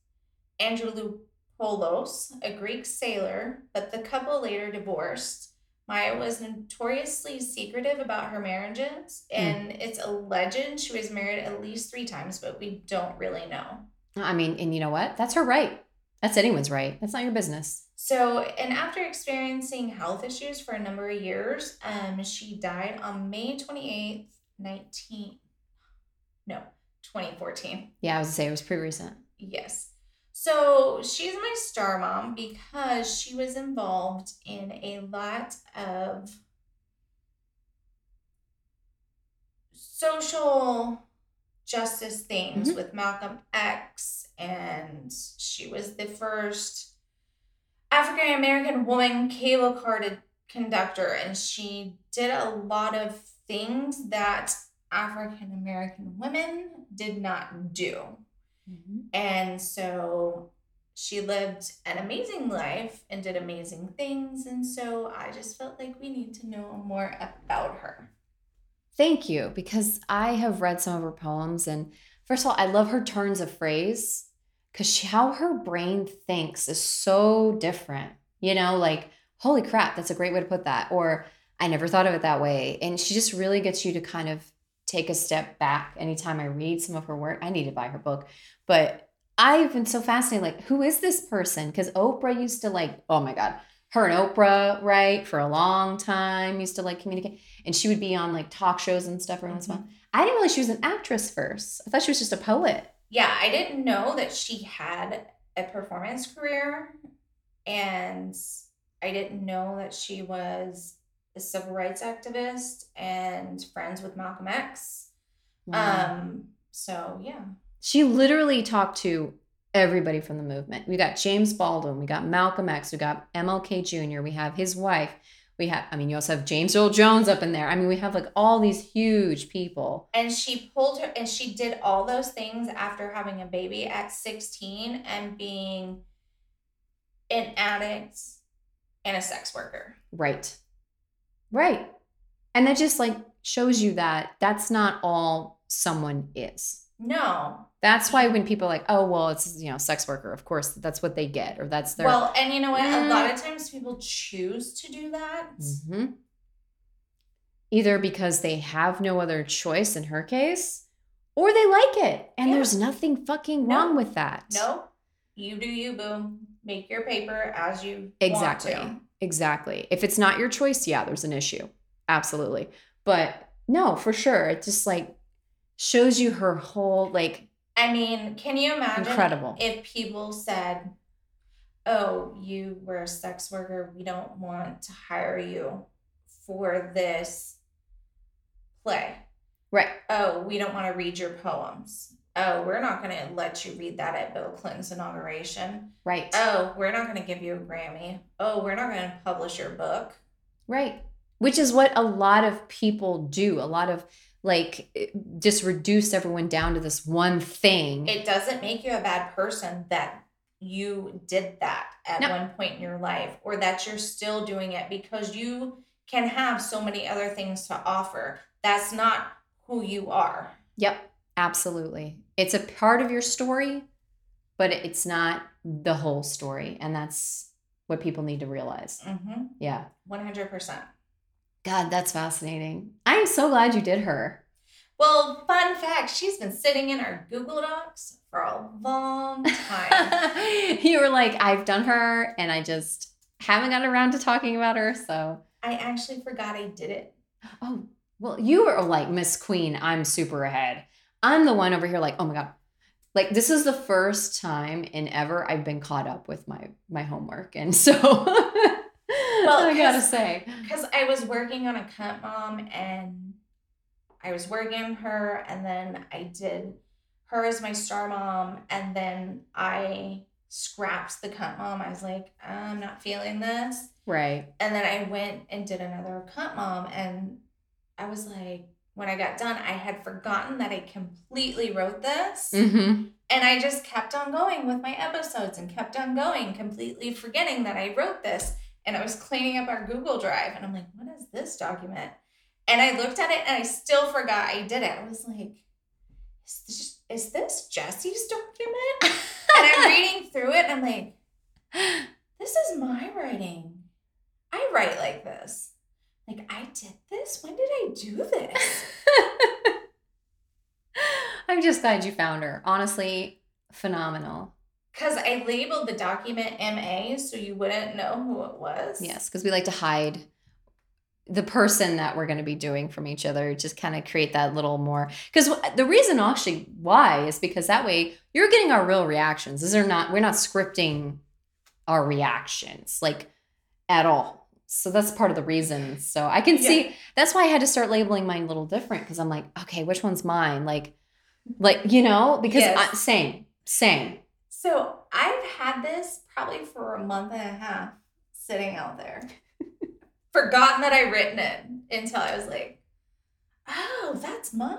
Androulopoulos, a Greek sailor, but the couple later divorced. Maya was notoriously secretive about her marriages, hmm. and it's alleged she was married at least three times, but we don't really know. I mean, and you know what? That's her right. That's anyone's right. That's not your business. So, and after experiencing health issues for a number of years, um, she died on May 28th, 19, no, 2014. Yeah, I was gonna say it was pretty recent. Yes. So she's my star mom because she was involved in a lot of social justice things Mhm. with Malcolm X, and she was the first African American woman cable carded conductor, and she did a lot of things that African American women did not do. And so she lived an amazing life and did amazing things. And so I just felt like we need to know more about her. Thank you, because I have read some of her poems, and first of all, I love her turns of phrase because how her brain thinks is so different. You know, like, holy crap, that's a great way to put that. Or, I never thought of it that way. And she just really gets you to kind of take a step back anytime I read some of her work. I need to buy her book. But I've been so fascinated, like, who is this person? Because Oprah used to like, oh my God, her and Oprah, right, for a long time used to like communicate. And she would be on like talk shows and stuff every once in a while. I didn't realize she was an actress first. I thought she was just a poet. Yeah, I didn't know that she had a performance career. And I didn't know that she was a civil rights activist and friends with Malcolm X. Um, so yeah. she literally talked to everybody from the movement. We got James Baldwin, we got Malcolm X, we got MLK Jr., we have his wife, we have, I mean, you also have James Earl Jones up in there. I mean, we have like all these huge people. And she pulled her, and she did all those things after having a baby at 16 and being an addict and a sex worker. Right. Right. And that just like shows you that that's not all someone is. No. That's why when people are like, oh, well, it's, you know, sex worker, of course, that's what they get, or that's their. Well, and you know what? A Mm. lot of times people choose to do that. Mhm. Either because they have no other choice in her case, or they like it. And Yeah. there's nothing fucking No. wrong with that. No, you do you, boom. Make your paper as you Exactly. Exactly. If it's not your choice, yeah, there's an issue. Absolutely. But no, for sure. It's just like shows you her whole like I mean, can you imagine Incredible. if people said, "Oh, you were a sex worker. We don't want to hire you for this play." right. Oh, we don't want to read your poems. Oh, we're not going to let you read that at Bill Clinton's inauguration. Right. Oh, we're not going to give you a Grammy. Oh, we're not going to publish your book. Right. Which is what a lot of people do. A lot of like just reduce everyone down to this one thing. It doesn't make you a bad person that you did that at No. one point in your life or that you're still doing it because you can have so many other things to offer. That's not who you are. Yep. Absolutely. It's a part of your story, but it's not the whole story. And that's what people need to realize. Mm-hmm. Yeah. 100%. God, that's fascinating. I'm so glad you did her. Well, fun fact she's been sitting in our Google Docs for a long time. [LAUGHS] you were like, I've done her and I just haven't gotten around to talking about her. So I actually forgot I did it. Oh, well, you are like Miss Queen. I'm super ahead. I'm the one over here, like, oh my God. Like this is the first time in ever I've been caught up with my my homework. And so [LAUGHS] [LAUGHS] well, I gotta say. Because I was working on a cut mom and I was working on her and then I did her as my star mom and then I scrapped the cut mom. I was like, I'm not feeling this. Right. And then I went and did another cut mom and I was like, when I got done, I had forgotten that I completely wrote this. Mm-hmm. And I just kept on going with my episodes and kept on going, completely forgetting that I wrote this. And I was cleaning up our Google Drive and I'm like, what is this document? And I looked at it and I still forgot I did it. I was like, is this, is this Jesse's document? [LAUGHS] and I'm reading through it and I'm like, this is my writing. I write like this. Like, I did this? When did I do this? [LAUGHS] I'm just glad you found her. Honestly, phenomenal. Because I labeled the document MA so you wouldn't know who it was. Yes, because we like to hide the person that we're going to be doing from each other, just kind of create that little more. Because the reason actually why is because that way you're getting our real reactions. These are not, we're not scripting our reactions like at all so that's part of the reason. So I can see that's why I had to start labeling mine a little different because I'm like, okay, which one's mine? Like, like you know, because yes. I, same, same. So I've had this probably for a month and a half sitting out there. [LAUGHS] Forgotten that I written it until I was like, oh, that's mine. [LAUGHS]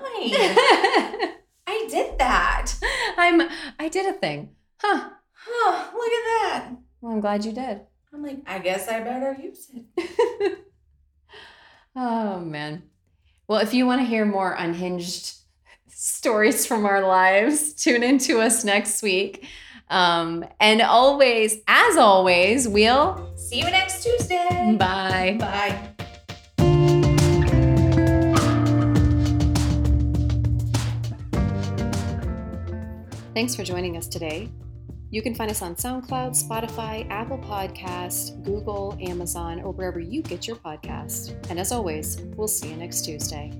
I did that. I'm. I did a thing. Huh. Huh. Look at that. Well, I'm glad you did. I'm like, I guess I better use it. [LAUGHS] oh, man. Well, if you want to hear more unhinged stories from our lives, tune in to us next week. Um, and always, as always, we'll see you next Tuesday. Bye. Bye. Thanks for joining us today. You can find us on SoundCloud, Spotify, Apple Podcast, Google, Amazon, or wherever you get your podcast. And as always, we'll see you next Tuesday.